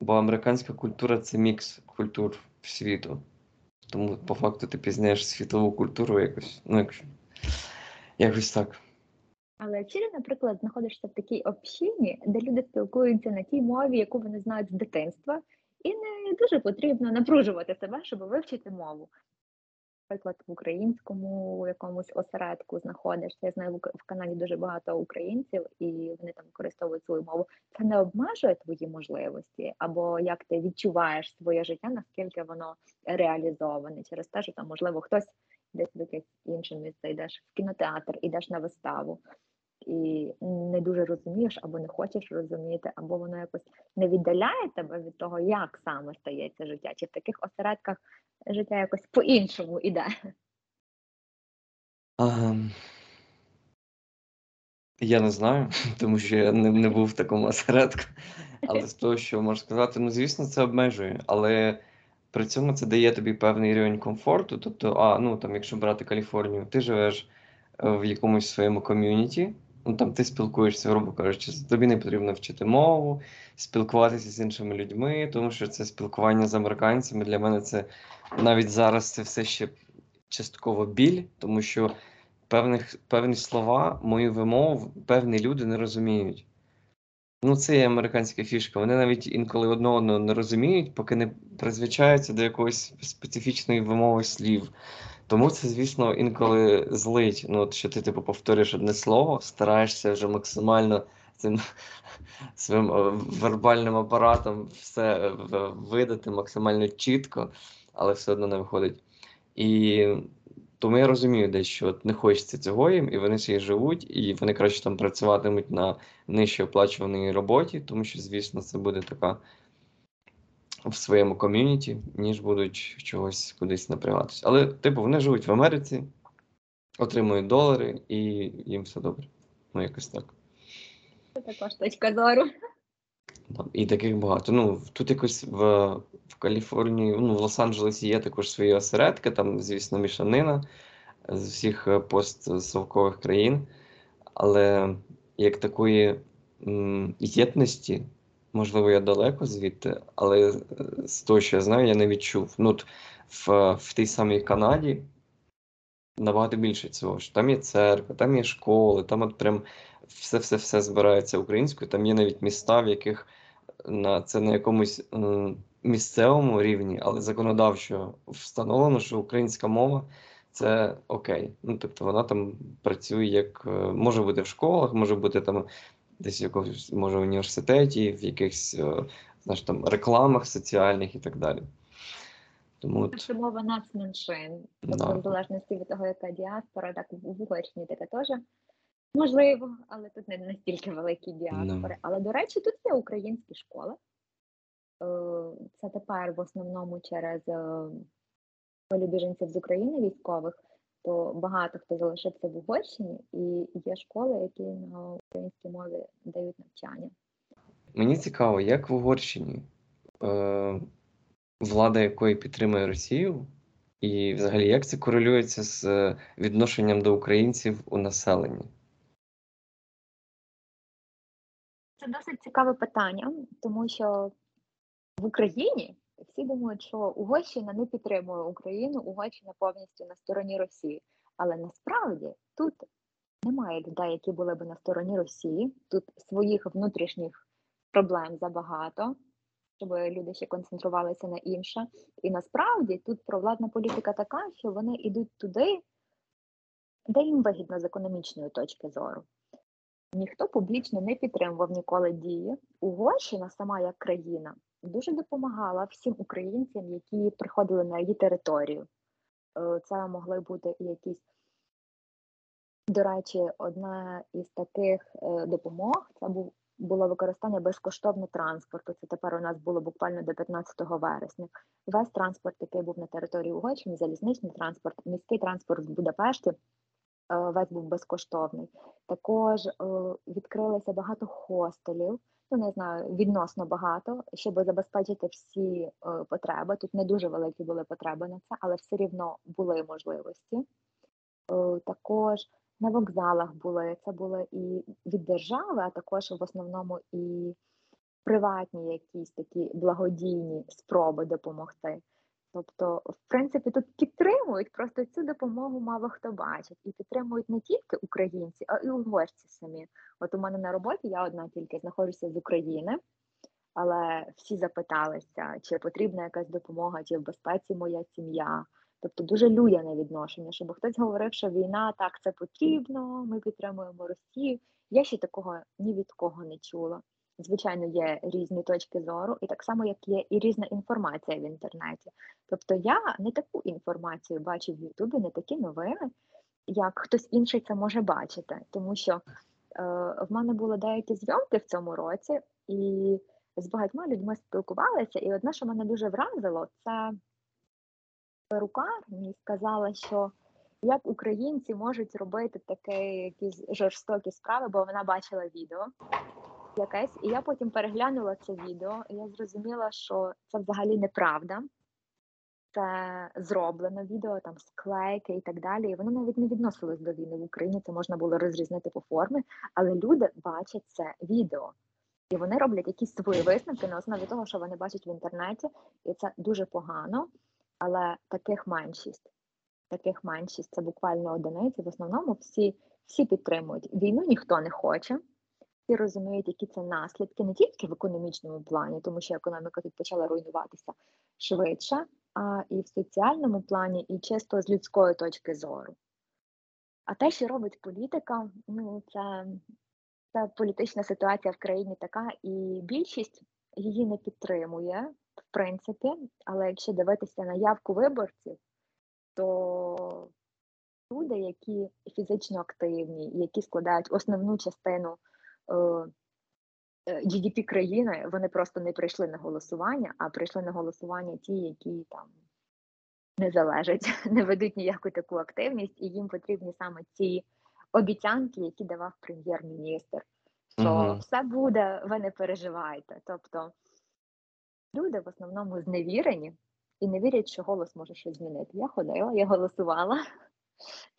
бо американська культура це мікс культур світу. Тому по факту ти пізнаєш світову культуру якось, ну якщо якось так. Але чи, наприклад, знаходишся в такій общині, де люди спілкуються на тій мові, яку вони знають з дитинства, і не дуже потрібно напружувати себе, щоб вивчити мову. Наприклад, в українському якомусь осередку знаходишся. Я знаю, в Канаді дуже багато українців, і вони там використовують свою мову. Це не обмежує твої можливості, або як ти відчуваєш своє життя, наскільки воно реалізоване через те, що там, можливо, хтось десь в якесь інше місце йдеш в кінотеатр, йдеш на виставу. І не дуже розумієш або не хочеш розуміти, або воно якось не віддаляє тебе від того, як саме стається життя, чи в таких осередках життя якось по-іншому іде. Ем, Я не знаю, тому що я не, не був в такому осередку. Але з того, що можу сказати, ну звісно, це обмежує, але при цьому це дає тобі певний рівень комфорту. Тобто, а, ну там, якщо брати Каліфорнію, ти живеш е, в якомусь своєму ком'юніті, ну там ти спілкуєшся, грубо кажучи, тобі не потрібно вчити мову, спілкуватися з іншими людьми, тому що це спілкування з американцями для мене це навіть зараз це все ще частково біль, тому що певних, певні слова, мою вимову, певні люди не розуміють. Ну, це є американська фішка. Вони навіть інколи одне одного не розуміють, поки не призвичаються до якоїсь специфічної вимови слів. Тому це, звісно, інколи злить. Ну, от що ти, типу, повторюєш одне слово, стараєшся вже максимально цим своїм е, вербальним апаратом все е, видати максимально чітко, але все одно не виходить. І тому я розумію десь, що от не хочеться цього їм, і вони ще живуть, і вони краще там працюватимуть на нижче оплачуваній роботі, тому що, звісно, це буде така в своєму ком'юніті, ніж будуть чогось кудись напрягатися. Але, типу, вони живуть в Америці, отримують долари, і їм все добре. Ну, якось так. Це також точка зору. І таких багато. Ну, тут якось в, в Каліфорнії, ну, в Лос-Анджелесі є також свої осередки, там, звісно, мішанина з всіх е, постсовкових країн. Але як такої м, єдності, можливо, я далеко звідти, але е, з того, що я знаю, я не відчув. Ну, в, в тій самій Канаді набагато більше цього. Що там є церква, там є школи, там от прям все-все-все збирається українською. Там є навіть міста, в яких на це на якомусь е, місцевому рівні, але законодавчо встановлено, що українська мова це окей. Ну тобто вона там працює як е, може бути в школах, може бути там десь в якомусь може в університеті, в якихось е, знаєш, там рекламах соціальних і так далі. Тому от, мова нацменшин. Тобто, в залежності від того, яка діаспора, так в Угорщині таке теж можливо, але тут не настільки великі діаспори. Але, до речі, тут є українські школи. Е, Це тепер в основному через е, біженців з України військових, то багато хто залишився в Угорщині, і є школи, які на українській мові дають навчання. Мені цікаво, як в Угорщині е, влада якої підтримує Росію, і взагалі як це корелюється з е, відношенням до українців у населенні? Це досить цікаве питання, тому що в Україні всі думають, що Угорщина не підтримує Україну, Угорщина повністю на стороні Росії. Але насправді тут немає людей, які були б на стороні Росії. Тут своїх внутрішніх проблем забагато, щоб люди ще концентрувалися на інше. І насправді тут провладна політика така, що вони йдуть туди, де їм вигідно з економічної точки зору. Ніхто публічно не підтримував ніколи дії. Угорщина сама як країна дуже допомагала всім українцям, які приходили на її територію. Е, Це могли бути якісь, до речі, одна із таких е, допомог це було використання безкоштовного транспорту. Це тепер у нас було буквально до 15 вересня. Весь транспорт, який був на території Угорщини, залізничний транспорт, міський транспорт в Будапешті, е, весь був безкоштовний. Також відкрилося багато хостелів, ну не знаю, відносно багато, щоб забезпечити всі е, потреби. Тут не дуже великі були потреби на це, але все рівно були можливості. Е, Також на вокзалах були це були і від держави, а також в основному і приватні якісь такі благодійні спроби допомогти. Тобто, в принципі, тут підтримують, просто цю допомогу мало хто бачить. І підтримують не тільки українці, а й угорці самі. От у мене на роботі я одна тільки знаходжуся з України, але всі запиталися, чи потрібна якась допомога, чи в безпеці моя сім'я. Тобто дуже людяне відношення, щоб хтось говорив, що війна так це потрібно, ми підтримуємо Росію. Я ще такого ні від кого не чула. Звичайно, є різні точки зору, і так само, як є і різна інформація в інтернеті. Тобто я не таку інформацію бачу в Ютубі, не такі новини, як хтось інший це може бачити. Тому що е, в мене були деякі зйомки в цьому році, і з багатьма людьми спілкувалися. І одне, що мене дуже вразило, це перукар мені сказала, що як українці можуть робити такі якісь жорстокі справи, бо вона бачила відео якесь, і я потім переглянула це відео, і я зрозуміла, що це взагалі неправда. Це зроблено відео, там склейки і так далі. І воно навіть не відносилось до війни в Україні. Це можна було розрізнити по формі, але люди бачать це відео. І вони роблять якісь свої висновки на основі того, що вони бачать в інтернеті, і це дуже погано. Але таких меншість, таких меншість це буквально одиниці. В основному всі, всі підтримують війну, ніхто не хоче. Всі розуміють, які це наслідки не тільки в економічному плані, тому що економіка тут почала руйнуватися швидше, а і в соціальному плані, і чисто з людської точки зору. А те, що робить політика, ну це, це політична ситуація в країні така, і більшість її не підтримує, в принципі. Але якщо дивитися на явку виборців, то люди, які фізично активні, які складають основну частину GDP країни, вони просто не прийшли на голосування, а прийшли на голосування ті, які там не залежать, не ведуть ніяку таку активність, і їм потрібні саме ці обіцянки, які давав прем'єр-міністр. що Мгм. все буде, ви не переживайте. Тобто люди в основному зневірені і не вірять, що голос може щось змінити. Я ходила, я голосувала.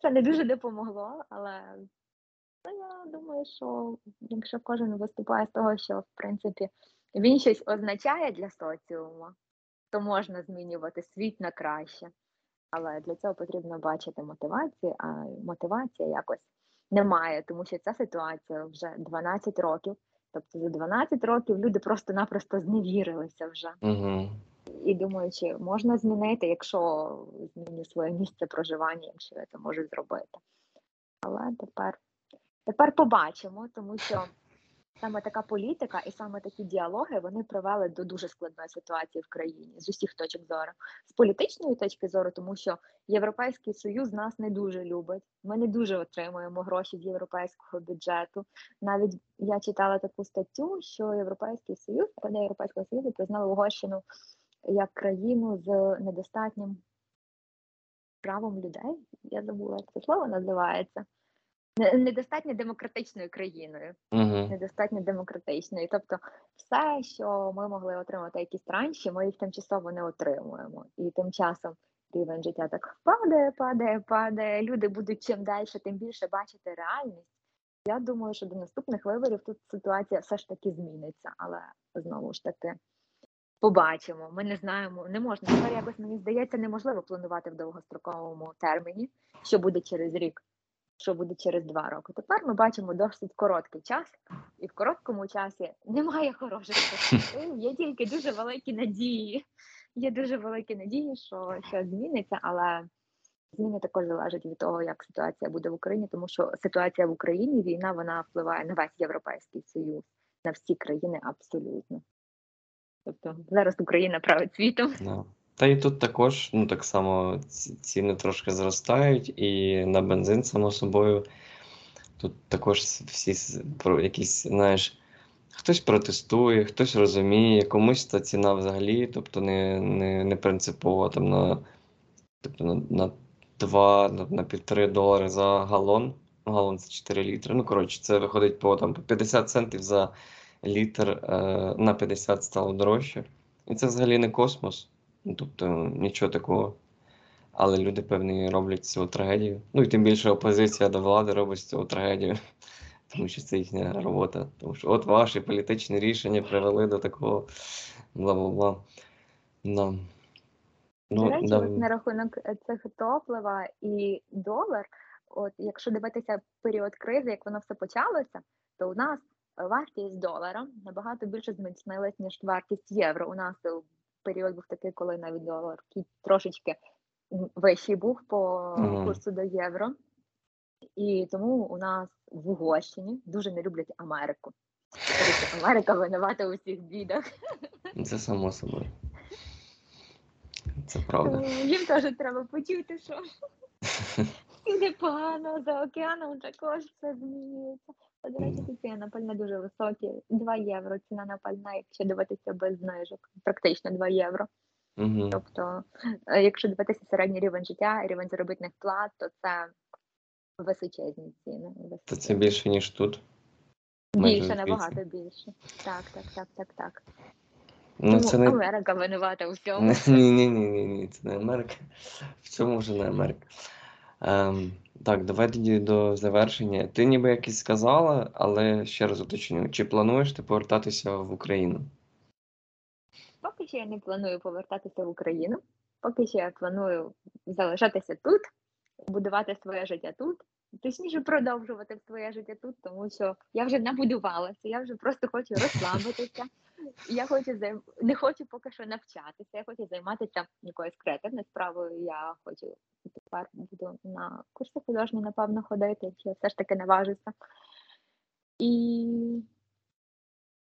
Це не дуже допомогло, але ну, я думаю, що якщо кожен виступає з того, що в принципі він щось означає для соціуму, то можна змінювати світ на краще. Але для цього потрібно бачити мотивацію, а мотивація якось немає, тому що ця ситуація вже 12 років. Тобто за 12 років люди просто-напросто зневірилися вже. Мгм. І думаю, чи можна змінити, якщо зміню своє місце проживання, якщо я це можу зробити. Але тепер, тепер побачимо, тому що саме така політика і саме такі діалоги вони привели до дуже складної ситуації в країні з усіх точок зору. З політичної точки зору, тому що Європейський Союз нас не дуже любить. Ми не дуже отримуємо гроші з європейського бюджету. Навіть я читала таку статтю, що Європейський Союз, Рада Європейського Союзу признала Угорщину як країну з недостатнім правом людей. Я забула, як це слово називається. Не- Недостатньо демократичною країною Мгм. недостатньо демократичною. Тобто, все, що ми могли отримати, якісь транші, ми їх тимчасово не отримуємо. І тим часом рівень життя так падає, падає, падає. Люди будуть чим далі, тим більше бачити реальність. Я думаю, що до наступних виборів тут ситуація все ж таки зміниться, але знову ж таки. Побачимо, ми не знаємо, не можна тепер якось мені здається, неможливо планувати в довгостроковому терміні, що буде через рік, що буде через два роки. Тепер ми бачимо досить короткий час, і в короткому часі немає хороших перспектив, є тільки дуже великі надії. Є дуже великі надії, що щось зміниться, але зміни також залежать від того, як ситуація буде в Україні, тому що ситуація в Україні, війна, вона впливає на весь Європейський Союз, на всі країни абсолютно. Тобто зараз Україна править світом. Да. Та і тут також, ну так само ціни трошки зростають, і на бензин, само собою. Тут також всі якісь, знаєш, хтось протестує, хтось розуміє, комусь та ціна взагалі, тобто не, не, не принципова там на, тобто на, на 2, на, на півтори долари за галон. Галон це 4 літри. Ну, коротше, це виходить по там по 50 центів за літр е, на 50 стало дорожче. І це взагалі не космос. Ну, тобто нічого такого. Але люди, певні, роблять цього трагедію. Ну і тим більше опозиція до влади робить цього трагедію, тому що це їхня робота. Тому що от ваші політичні рішення привели до такого бла-бла-бла. Да. До Ну, речі, да, на рахунок е, цих топлива і долар, от якщо дивитися період кризи, як воно все почалося, то у нас вартість долара набагато більше зміцнилась, ніж вартість євро. У нас період був такий, коли навіть долар трошечки вищий був по Мгм. курсу до євро. І тому у нас в Угорщині дуже не люблять Америку. Америка винувата у всіх бідах. це само собою. Це правда. Їм теж треба почути, що всюди погано, за океаном також все змінюється. До речі, тут ціни на пальне дуже високі. 2 євро ціна на пальне, якщо дивитися без знижок, практично 2 євро. Угу. Тобто, е, якщо дивитися середній рівень життя, рівень заробітних плат, то це височезні ціни. То це більше, ніж тут. Більше, набагато більше. Так, так, так, так, так. Ну, Тому це не... Америка винувата у всьому. Ні, ні, ні, ні, ні, це не Америка. В цьому вже не Америка. Ем, так, давай тоді до завершення. Ти ніби якось сказала, але ще раз уточню, чи плануєш ти повертатися в Україну? Поки що я не планую повертатися в Україну. Поки що я планую залишатися тут, будувати своє життя тут, точніше продовжувати своє життя тут, тому що я вже набудувалася, я вже просто хочу розслабитися. Я хочу займ... не хочу поки що навчатися, я хочу займатися якоюсь креативною справою. Я хочу тепер буду на курси художні, напевно, ходити, якщо все ж таки наважуся. І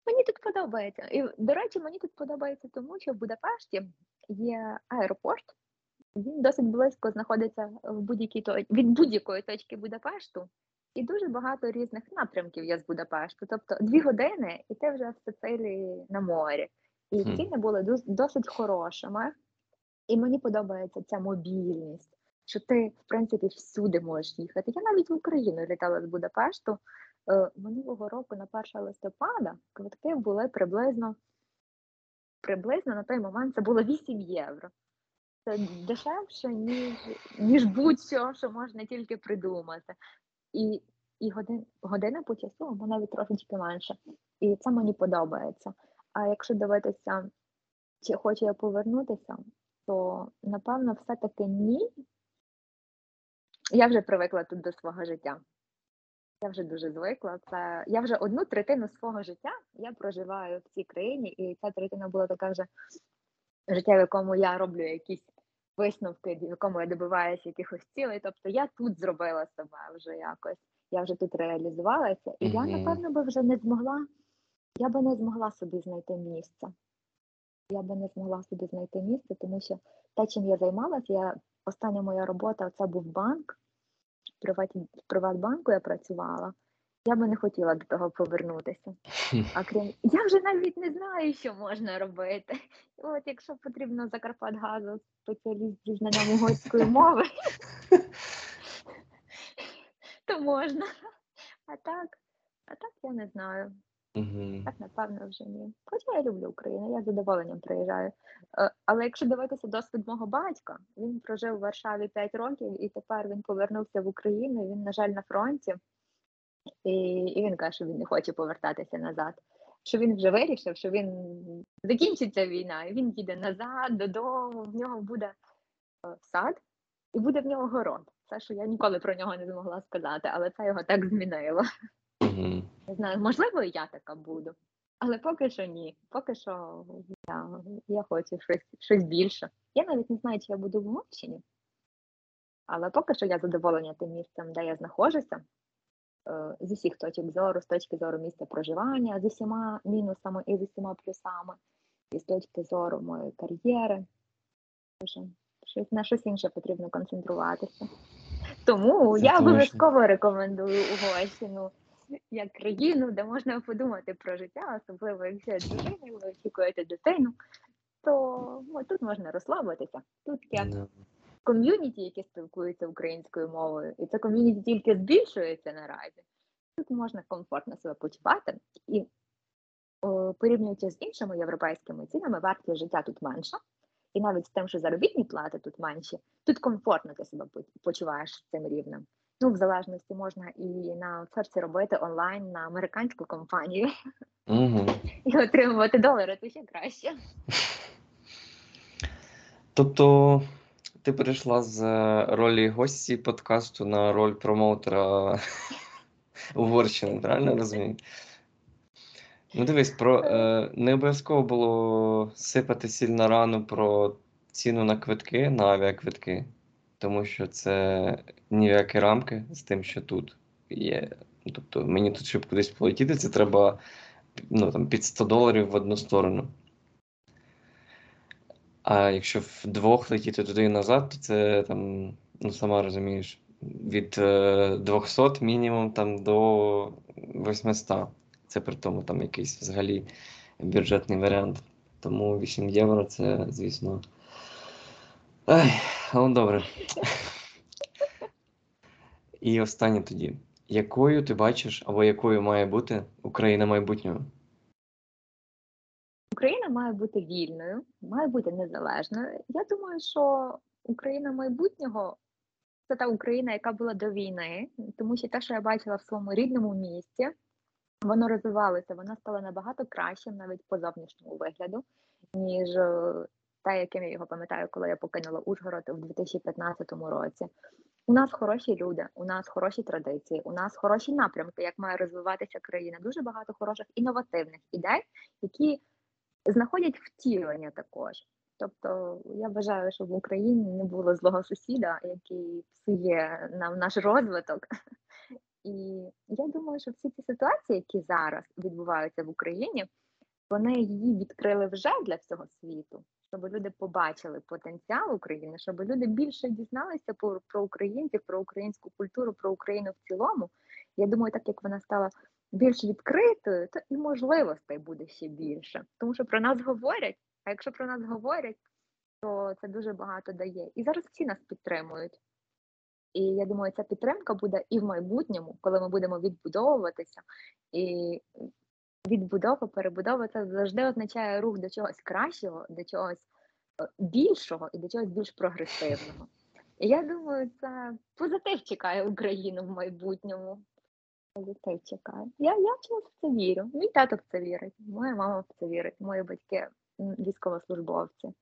Мені тут подобається. І, до речі, мені тут подобається тому, що в Будапешті є аеропорт. Він досить близько знаходиться в будь-якій від будь-якої точки Будапешту, і дуже багато різних напрямків є з Будапешту. Тобто дві години, і ти вже в Сицилії на морі. І ціни були досить хорошими. І мені подобається ця мобільність, що ти, в принципі, всюди можеш їхати. Я навіть в Україну літала з Будапешту Е, Минулого року на 1 листопада квитки були приблизно приблизно на той момент це було 8 євро. Це дешевше, ніж, ніж будь-що, що можна тільки придумати. І, і годин, година по часу або навіть трошечки менше. І це мені подобається. А якщо дивитися, чи хочу я повернутися, то напевно все-таки ні. Я вже привикла тут до свого життя. Я вже дуже звикла. Це я вже одну третину свого життя я проживаю в цій країні, і ця третина була така вже життя, в якому я роблю якісь висновки, в якому я добиваюся якихось цілей. Тобто я тут зробила себе вже якось. Я вже тут реалізувалася, і я напевно би вже не змогла. Я би не змогла собі знайти місце. Я би не змогла собі знайти місце, тому що те, чим я займалася, я остання моя робота це був банк. В Приватбанку я працювала. Я би не хотіла до того повернутися. А крім я вже навіть не знаю, що можна робити. От якщо потрібно Закарпатгазу спеціаліст зі знанням угорської мови, то можна. А так, а так я не знаю. Мгм. Так, напевно, вже ні. Хоча я люблю Україну, я з задоволенням приїжджаю. Е, Але якщо дивитися досвід мого батька, він прожив у Варшаві 5 років і тепер він повернувся в Україну. Він, на жаль, на фронті, і, і він каже, що він не хоче повертатися назад. Що він вже вирішив, що він закінчиться війна, і він їде назад, додому, в нього буде е, сад і буде в нього город. Це, що я ніколи про нього не змогла сказати, але це його так змінило. Мгм. Не знаю, можливо, і я така буду. Але поки що ні. Поки що я, я хочу щось, щось більше. Я навіть не знаю, чи я буду в Мовчині. Але поки що я задоволена тим місцем, де я знаходжуся, з усіх точок зору, з точки зору місця проживання, з усіма мінусами і з усіма плюсами, і з точки зору моєї кар'єри. Щось на щось інше потрібно концентруватися. Тому Це я обов'язково рекомендую Угорщину як країну, де можна подумати про життя, особливо якщо ви очікуєте дитину, то тут можна розслабитися. Тут Да. Ком'юніті, які спілкуються українською мовою, і це ком'юніті тільки збільшується наразі. Тут можна комфортно себе почувати і о, порівнюючи з іншими європейськими цінами, вартість життя тут менша. І навіть з тим, що заробітні плати тут менші, тут комфортно ти себе почуваєш цим рівнем. Ну, в залежності можна і на аутсорсі робити онлайн на американську компанію Мгм. і отримувати долари, то ще краще. Тобто ти перейшла з е, ролі гості подкасту на роль промоутера Угорщини, правильно розумію? Ну, дивись, про е, не обов'язково було сипати сильно рану про ціну на квитки, на авіаквитки, тому що це ніякі рамки з тим, що тут є. Ну, Тобто мені тут, щоб кудись полетіти, це треба ну, там, під 100 доларів в одну сторону. А якщо вдвох летіти туди і назад, то це там, ну сама розумієш, від е, 200 мінімум там до 800. Це при тому там якийсь взагалі бюджетний варіант. Тому 8 євро це, звісно. Ай, ну добре. І останнє тоді. Якою ти бачиш, або якою має бути Україна майбутнього? Україна має бути вільною, має бути незалежною. Я думаю, що Україна майбутнього це та Україна, яка була до війни, тому що те, що я бачила в своєму рідному місті, воно розвивалося, воно стало набагато кращим навіть по зовнішньому вигляду, ніж е, те, яким я його пам'ятаю, коли я покинула Ужгород у 2015 році. У нас хороші люди, у нас хороші традиції, у нас хороші напрямки, як має розвиватися країна. Дуже багато хороших інновативних ідей, які знаходять втілення також. Тобто я вважаю, що в Україні не було злого сусіда, який псує нам наш розвиток. І я думаю, що всі ці ситуації, які зараз відбуваються в Україні, вони її відкрили вже для всього світу, щоб люди побачили потенціал України, щоб люди більше дізналися про, про українців, про українську культуру, про Україну в цілому. Я думаю, так як вона стала більш відкритою, то і можливостей буде ще більше. Тому що про нас говорять, а якщо про нас говорять, то це дуже багато дає. І зараз всі нас підтримують. І я думаю, ця підтримка буде і в майбутньому, коли ми будемо відбудовуватися. І відбудова, перебудова це завжди означає рух до чогось кращого, до чогось е, більшого і до чогось більш прогресивного. Я думаю, це позитив чекає Україну в майбутньому. Позитив чекає. Я, я чомусь в це вірю. Мій тато в це вірить, моя мама в це вірить, мої батьки військовослужбовці.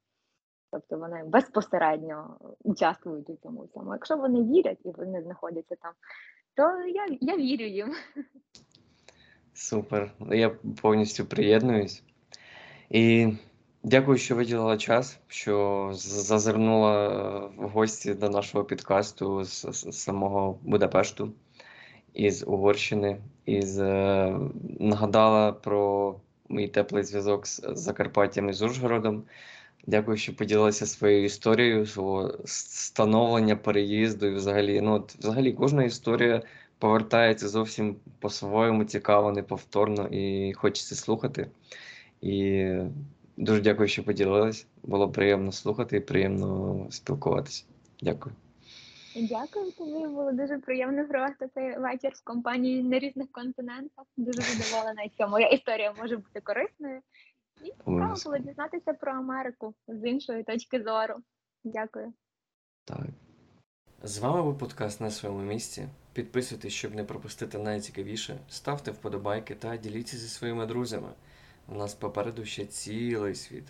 Тобто вони безпосередньо участвують у цьому всьому. Якщо вони вірять і вони знаходяться там, то я, я вірю їм. Супер. Я повністю приєднуюсь. І дякую, що виділила час, що зазирнула е, в гості до нашого підкасту з самого Будапешту, із Угорщини, і з, е, нагадала про мій теплий зв'язок з Закарпаттям і з Ужгородом. Дякую, що поділилася своєю історією, свого становлення, переїзду і взагалі, ну, от, взагалі кожна історія повертається зовсім по-своєму цікаво, неповторно і хочеться слухати. І дуже дякую, що поділилась. Було приємно слухати і приємно спілкуватися. Дякую. Дякую тобі. Було дуже приємно провести цей вечір з компанією на різних континентах. Дуже задоволена, що моя історія може бути корисною. І цікаво було дізнатися про Америку з іншої точки зору. Дякую. Так. З вами був подкаст на своєму місці. Підписуйтесь, щоб не пропустити найцікавіше. Ставте вподобайки та діліться зі своїми друзями. У нас попереду ще цілий світ.